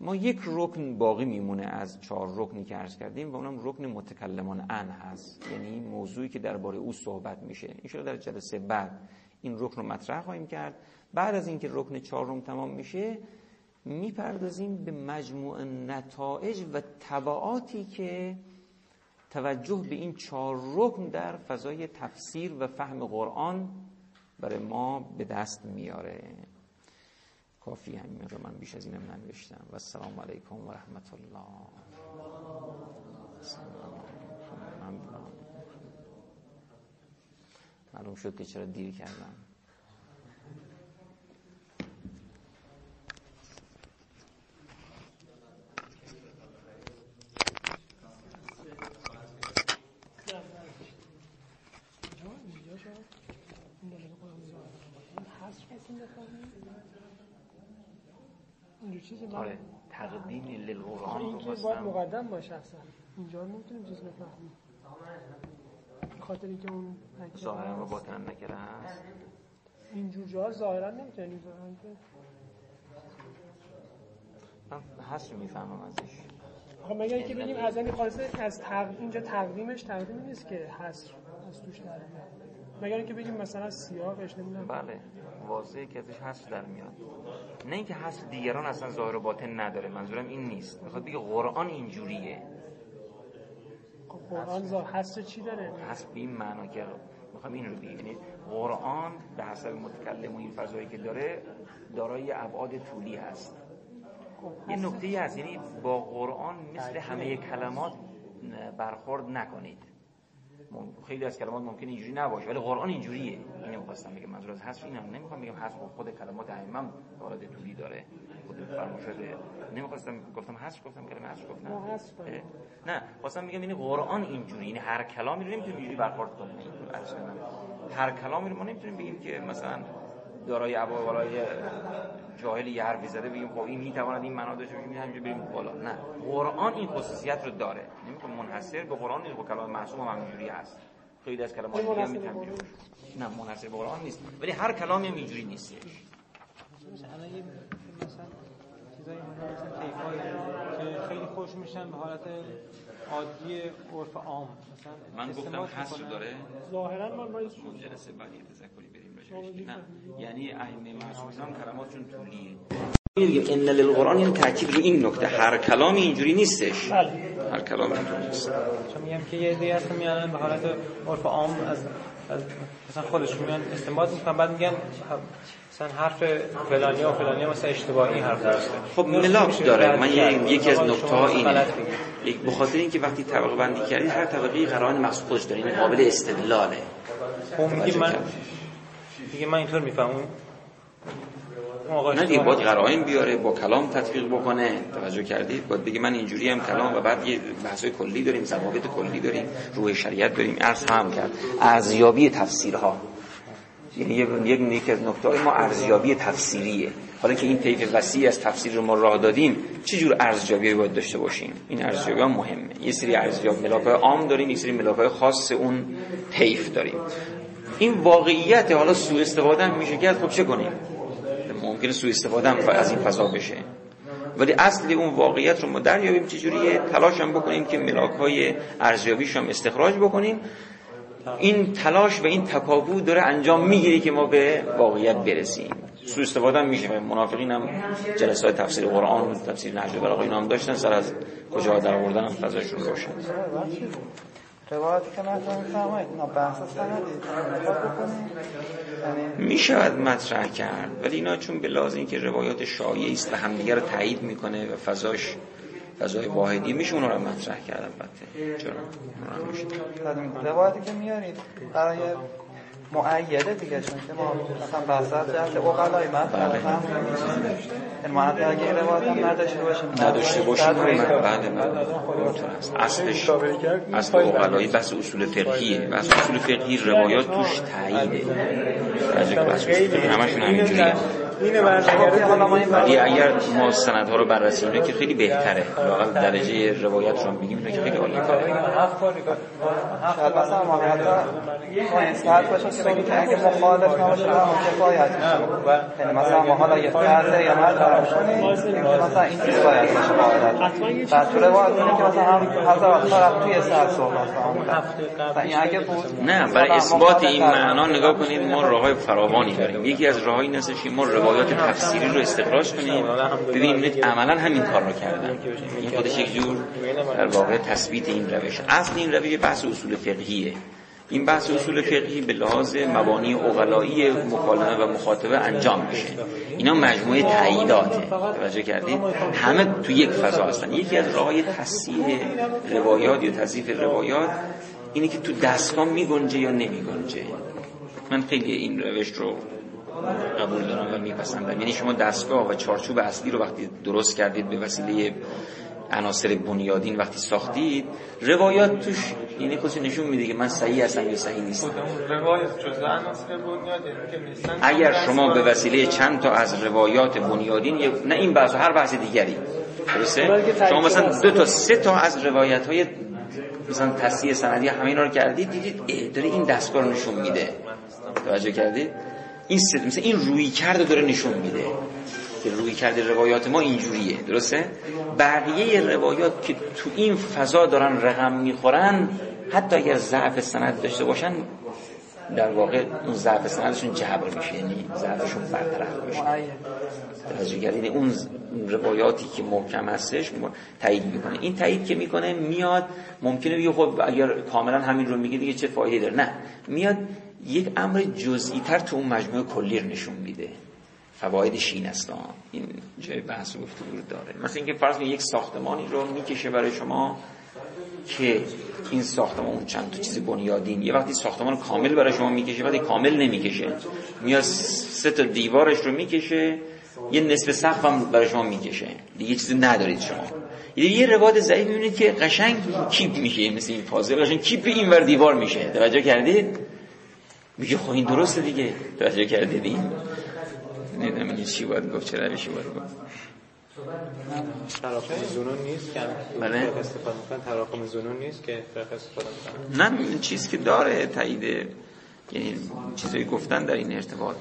ما یک رکن باقی میمونه از چهار رکنی که عرض کردیم و اونم رکن متکلمان ان هست یعنی موضوعی که درباره او صحبت میشه. این در جلسه بعد این رکن رو مطرح خواهیم کرد. بعد از اینکه رکن چهارم تمام میشه می‌پردازیم به مجموع نتایج و تبعاتی که توجه به این چهار رکن در فضای تفسیر و فهم قرآن برای ما به دست میاره. کافی همین رو من بیش از اینم ننوشتم. و السلام علیکم و رحمت الله. معلوم شد که چرا دیر کردم. آره تقدیم للقرآن این که باید مقدم باشه اصلا. اینجا نمی‌تونیم چیز بفهمیم. خاطری که اون ظاهرا با باطن نکره هست. اینجور جا ظاهرا نمی‌تونیم من هست رو می‌فهمم ازش. آخه مگر اینکه بگیم از این خالصه از تق... اینجا تقدیمش تقدیم نیست که هست از توش در مگر اینکه بگیم مثلا سیاقش نمی‌دونم. بله. واضحه که ازش هست در میاد. نه اینکه هست دیگران اصلا ظاهر و باطن نداره. منظورم این نیست. می‌خواد بگه قرآن اینجوریه. قرآن ظاهر هست چی داره؟ هست به این معنا که می‌خوام این رو بگیم یعنی قرآن به حسب متکلم و این فضایی که داره دارای ابعاد طولی هست. خب یه نکته ای هست. یعنی با قرآن مثل همه کلمات برخورد نکنید. خیلی از کلمات ممکن اینجوری نباشه ولی قرآن اینجوریه. اینو خواستم بگم منظور از حذف اینم؟ نمی‌خوام بگم حذف خود کلمات ائمه وارد طولی داره خود فرموشده نمی‌خواستم گفتم حذف گفتم کلمه حذف گفتم نه خواستم بگم یعنی قرآن اینجوری یعنی هر کلامی رو نمی‌تونیم اینجوری برخورد کنیم. هر کلامی رو ما نمی‌تونیم بگیم که مثلا دارای ابوالای جاهل یه حرفی زده بگیم خب این می‌تواند این معنا داشته باشه همینجوری بریم بالا. نه. قرآن این خصوصیت رو داره. نمی‌خوام منحصر به قرآن نیست با کلام معصوم هم همینجوری هست. خیلی از کلمات دیگه هم می‌تونم نه منحصر به قرآن نیست. ولی هر کلامی هم اینجوری نیست. مثلا چیزایی که خیلی خوش میشن به حالت عادی عرف عام. مثلا من گفتم حصر داره ظاهرا ما ما جلسه بعدی تذکری یعنی ائمه کلماتشون طولیه. میگه ان للقرآن این تاکید رو این نکته هر کلامی اینجوری نیستش. بله. هر کلام اینجوری نیست. چون میگم که یه دیگه هستن میانن به حالت عرف عام از, از مثلا خودشون میان استنباط می‌کنن. بعد میگن مثلا حرف فلانی و فلانی مثلا اشتباهی حرف درسته. خب ملاک داره. من یکی از نکته ها اینه. یک بخاطر اینکه وقتی طبقه بندی کردی هر طبقه قرآن مخصوص خودش داره. این قابل استدلاله. خب میگی من دیگه من اینطور می‌فهمم. نه دیگه باید قرائن بیاره با کلام تطبیق بکنه. توجه کردید؟ باید بگه من اینجوری هم کلام و بعد یه بحثای کلی داریم ضوابط کلی داریم روح شریعت داریم. عرض هم کرد. ارزیابی تفسیرها. یعنی یک یک از نکته ما ارزیابی تفسیریه. حالا که این طیف وسیع از تفسیر رو ما راه دادیم چه جور ارزیابی باید داشته باشیم؟ این ارزیابی هم مهمه. یه سری ارزیابی ملاکای عام داریم یه سری ملاکای خاص اون طیف داریم. این واقعیت حالا سوء استفاده هم میشه کرد خب چه کنیم؟ ممکنه سوء استفاده هم از این فضا بشه. ولی اصلی اون واقعیت رو ما دریابیم چجوریه؟ تلاش هم بکنیم که ملاک های ارزیابیش هم استخراج بکنیم. این تلاش و این تکاوو داره انجام می‌گیری که ما به واقعیت برسیم. سوء استفاده میشه. منافقین هم جلسات تفسیر قرآن و تفسیر نهج البلاغه اینا هم داشتن. سر از کجا در آوردن هم فضاشون روشن. روایتی که مطرح میفرمایید اینا بحث سندی می شود مطرح کرد ولی اینا چون به لازم که روایات شایعی است و همدیگه رو تایید می‌کنه و فضاش فضای واحدی میشه اونا رو مطرح کرد البته. چرا؟ روایتی که میارید برای معیده دیگه چون که ما مثلا بحثت جهت اقلای من این معنی اگه این روایت هم نداشته باشیم نداشته باشیم بعد من اصلش اصل اقلایی بحث اصول فقهیه. بحث اصول فقهی روایات توش تاییده. بحث اصول فقهی همشون همینجوریه. اینه ولی اگر ما سندها رو بررسی کنیم که خیلی بهتره. لاقل درجه روایت رو بگیم که خیلی عالی کاره. شاید مثلا ما باشه که بگیم که اگه مخالف نباشه هم کفایت یعنی مثلا ما حالا یه فرض یا مطرح کنیم مثلا این چیز باید باشه قاعدت بعد تو روایت کنیم که مثلا هم طرف توی سر صحبت مثلا. این اگه بود نه برای اثبات این معنا نگاه کنید ما راههای فراوانی داریم. یکی از راههای این ما روایات تفسیری رو استخراج کنیم. ببینیم. عملا همین کار رو کردن این خودش یک جور در واقع تثبیت این روش. اصل این روش بحث اصول فقهیه. این بحث اصول فقهی به لحاظ مبانی اقلایی مکالمه و مخاطبه انجام میشه. اینا مجموعه تاییداته توجه کردید؟ همه تو یک فضا هستن. یکی از راههای تصحیح روایات یا تصحیح روایات اینه که تو دستگاه میگنجه یا نمیگنجه. من خیلی این روش رو قبول دارم و میپسندم. یعنی شما دستگاه و چارچوب اصلی رو وقتی درست کردید به وسیله عناصر بنیادین وقتی ساختید روایات توش یعنی خودش نشون میده که من صحیح هستم یا صحیح نیستم. روایات جزء عناصر بنیادین که نیستن. اگر شما به وسیله چند تا از روایات بنیادین نه این بحث هر بحث دیگری. درسته؟ شما مثلا دو تا سه تا از روایت های مثلا تصحیح سندی همه اینا رو کردید دیدید داره این دستگاه رو نشون میده. توجه کردید؟ این سد... مثل این روی کرده داره نشون میده. که روی کرده روایات ما اینجوریه. درسته؟ بقیه روایات که تو این فضا دارن رقم می‌خورن حتی اگر ضعف سند داشته باشن در واقع اون ضعف سندشون جبر میشه. یعنی ضعفشون برطرف میشه. توجه اون روایاتی که محکم هستش تایید می‌کنه. این تایید که می‌کنه میاد ممکنه بگه خب اگر کاملا همین رو میگه دیگه چه فایده داره؟ نه. میاد یک امر جزئی تر تو اون مجموعه کلی نشون میده. فوایدش این است. این جای بحث و گفتگو داره. مثلا اینکه فرض یک ساختمانی رو می‌کشه برای شما که این ساختمان چند تا چیز بنیادین یه وقتی ساختمان کامل برای شما می‌کشه وقتی کامل نمی‌کشه میاد سه تا دیوارش رو می‌کشه یه نصف سقف هم برای شما می‌کشه. دیگه چیزی ندارید شما. یه رواد ضعیف می‌بینید که قشنگ کیپ میشه. مثل این پازل قشنگ کیپ این ور دیوار میشه. توجه کردید؟ میگه خب این درسته دیگه. توجه کرده این نمی‌دونم این چی باید گفت چه روشی باید گفت. تراکم زنون نیست که بله. استفاده می‌کنن تراکم زنون نیست که استفاده می‌کنن نه این چیز که داره تایید یعنی چیزایی گفتن در این ارتباط.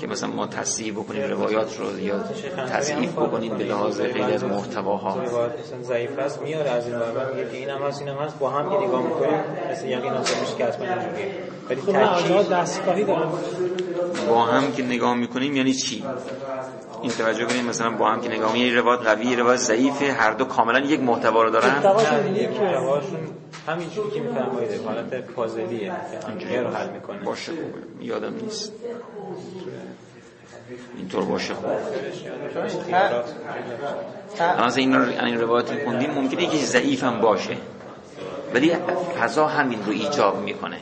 که مثلا ما تصحیح بکنیم روایات رو یا تصحیح بکنیم به لحاظ خیلی از محتواها. ضعیف است میاره از این ور. میگه که این هم هست این هم هست. با هم که نگاه می‌کنیم مثل یقین حاصل میشه که حتما اینجوریه. ولی خب دستگاهی دارن. با هم که نگاه می‌کنیم یعنی چی؟ این توجه کنیم مثلا با هم که نگاه می‌کنیم روایت قوی روایت ضعیفه هر دو کاملا یک محتوا رو دارن. همین چیزی که میفرمایید حالت پازلیه که رو حل می‌کنه. باشه خوبه. یادم نیست. اینطور باشه خوب اما این این روایت خوندیم. ممکنه که ضعیف هم باشه ولی فضا همین رو ایجاب می‌کنه.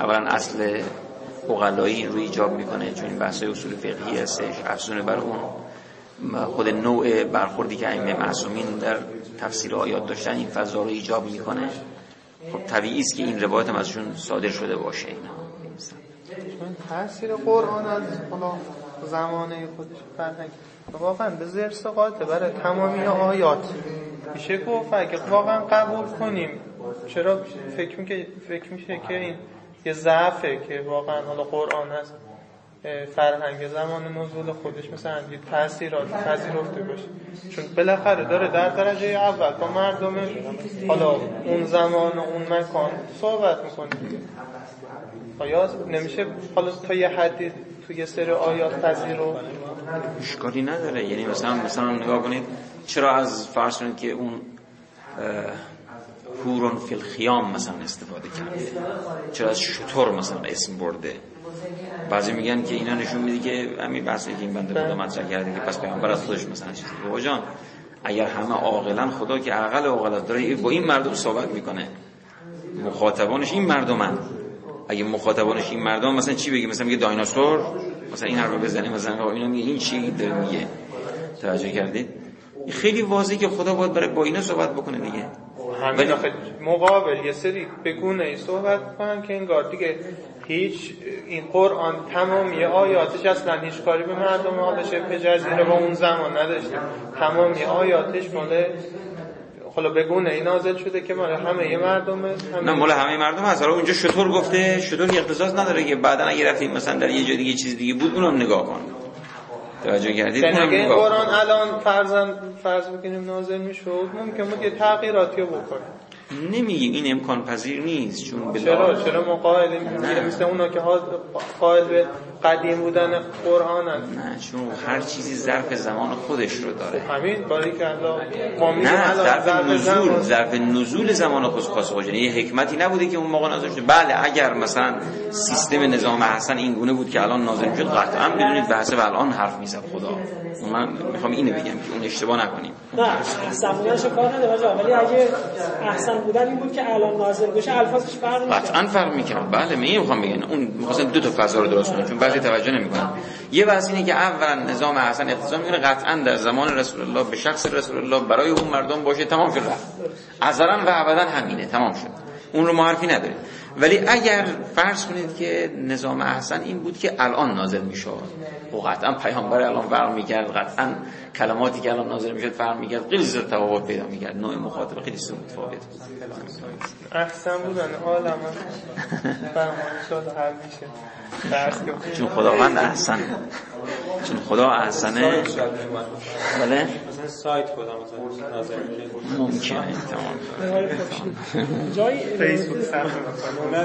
اولا اصل اقلایی رو ایجاب می‌کنه چون این بحث اصول فقهی هستش افزونه بر اون. خود نوع برخوردی که ائمه معصومین در تفسیر آیات داشتن این فضا رو ایجاب می‌کنه. خب طبیعی است که این روایت هم ازشون صادر شده باشه اینا. تاثیر قرآن از زمانه خودش فرهنگ. واقعا به زرس قاطع برای تمامی آیات. میشه گفت اگه واقعا قبول کنیم چرا فکر میشه که این یه ضعفه که واقعا حالا قرآن هست؟ فرهنگ زمان نزول خودش مثلا تاثیرات پذیرفته باشه. چون بالاخره داره در درجه اول با مردم حالا اون زمان و اون مکان صحبت می‌کنه. آیا نمیشه حالا تا یه حدی تو یه سری آیات پذیرو. اشکالی نداره. یعنی مثلا مثلا نگاه کنید چرا از فرض که اون هورون فی الخیام مثلا استفاده کرده؟ چرا از شطور مثلا اسم برده؟ بعضی میگن که اینا نشون میده که همین بحثی که این بنده خدا مطرح کرده که پس پیامبر از خودش مثلا چیزی بابا جان اگر همه عاقلا خدا که عقل عاقلات داره با این مردم صحبت می‌کنه. مخاطبانش این مردمن. اگه مخاطبانش این مردم مثلا چی بگه مثلا میگه دایناسور مثلا این حرف بزنه مثلا اینا میگه این چی داره میگه. توجه کردید؟ خیلی واضحه که خدا باید برای با اینا صحبت بکنه دیگه. همین مقابل یه سری بگونه ای صحبت کنن که انگار دیگه هیچ این قرآن تمامی آیاتش اصلا هیچ کاری به مردم حال شبه جزیره با اون زمان نداشته. تمامی آیاتش مال حالا بگونه این نازل شده که مال همه یه مردم نه مال همه مردم هست. حالا اونجا شطور گفته شطور اختصاص نداره که بعدا اگه رفتیم مثلا در یه جای دیگه چیز دیگه بود اونم نگاه کن. توجه کردید؟ اونم این قرآن الان فرضاً فرض بکنیم نازل می‌شد ممکن بود یه تغییراتی رو بکنه. نمیگیم این امکان پذیر نیست چون چرا؟ چرا ما قائلیم مثل اونا که قائل به قدیم بودن قرآن نه چون هر چیزی ظرف زمان خودش رو داره. خب همین باری که ما نه ظرف نزول ظرف نزول زمان خود خاص یعنی یه حکمتی نبوده که اون موقع نازل شده. بله اگر مثلا سیستم نظام حسن این گونه بود که الان نازل شد قطعا بدونید بحث و الان حرف می‌زد خدا. من می‌خوام اینو بگم که اون اشتباه نکنیم. نه احسن بودنش کار نداره ولی اگه احسن بودن این بود که الان نازل بشه الفاظش فرق می‌کنه قطعا فرق می‌کرد. بله من می‌خوام بگم. اون می‌خواستم دو تا فضا رو درست کنم. چون بعضی توجه نمی‌کنن یه بحث اینه که اولا نظام احسن اختصام می‌کنه قطعا در زمان رسول الله به شخص رسول الله برای اون مردم باشه تمام شد. رفت. ازرا و ابدا همینه تمام شد. اون رو ما حرفی نداریم. ولی اگر فرض کنید که نظام احسن این بود که الان نازل می‌شد. و قطعا پیامبر الان فرق می‌کرد قطعا کلماتی که الان نازل می‌شد فرق می‌کرد. خیلی زیاد تفاوت پیدا می‌کرد. نوع مخاطب خیلی زیاد متفاوت احسن بودن عالم. شد هر میشه. چون خداوند احسن. چون خدا احسنه بله سایت خدا مثلا نازل ممکنه تمام جای فیسبوک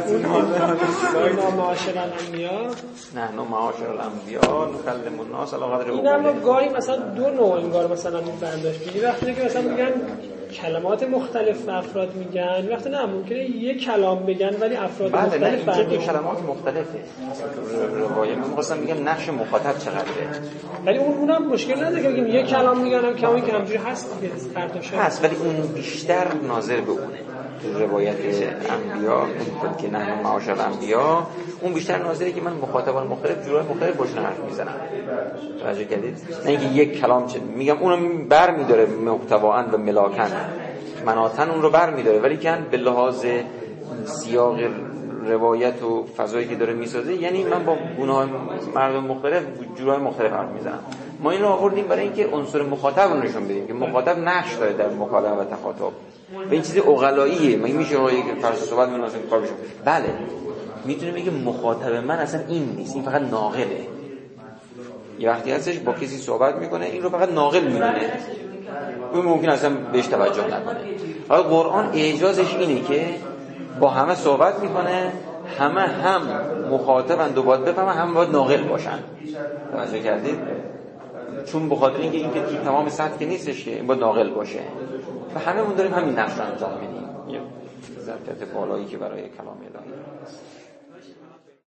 اون معاشر الانبیا نه نو معاشر الانبیا نکلم الناس علی قدر این هم گاهی مثلا دو نوع انگار مثلا این بنداش یه وقتی که مثلا میگن کلمات مختلف افراد میگن. وقتی نه ممکنه یه کلام بگن ولی افراد بله مختلف نه این کلمات مختلفه. روایه من می‌خواستم میگم نقش مخاطب چقدره. ولی اون اونم مشکل نداره که بگیم یه کلام میگن کمی که همجوری هست دیگه هست ولی اون بیشتر ناظر به اونه. روایت انبیا که نه معاشر انبیا. اون بیشتر ناظره که من مخاطبان مختلف جورای مختلف باشن حرف می‌زنم. توجه کردید؟ نه اینکه یک کلام چه میگم اونم بر میداره محتوااً و ملاکن مناتن اون رو بر میداره. ولی کن به لحاظ سیاق روایت و فضایی که داره می‌سازه یعنی من با گناه مردم مختلف جورای مختلف حرف می‌زنم. ما این رو آوردیم برای اینکه عنصر مخاطب رو نشون بدیم که مخاطب نقش داره در مکالمه و تخاطب. و این چیز اقلاییه مگه میشه یک فرض صحبت مناسب کار بشه؟ بله. می‌تونه بگه مخاطب من اصلا این نیست این فقط ناقله. یه وقتی هستش با کسی صحبت می‌کنه این رو فقط ناقل می‌دونه. اون ممکن اصلا بهش توجه نکنه. حالا قرآن اعجازش اینه که با همه صحبت می‌کنه همه هم مخاطبن دو باید بفهمن هم باید ناقل باشن. توجه کردید؟ چون بخاطر اینکه این که تمام سطح که نیستش که باید ناقل باشه. و همه داریم همین نقش رو انجام میدیم. یه ظرفیت بالایی که برای کلام الهی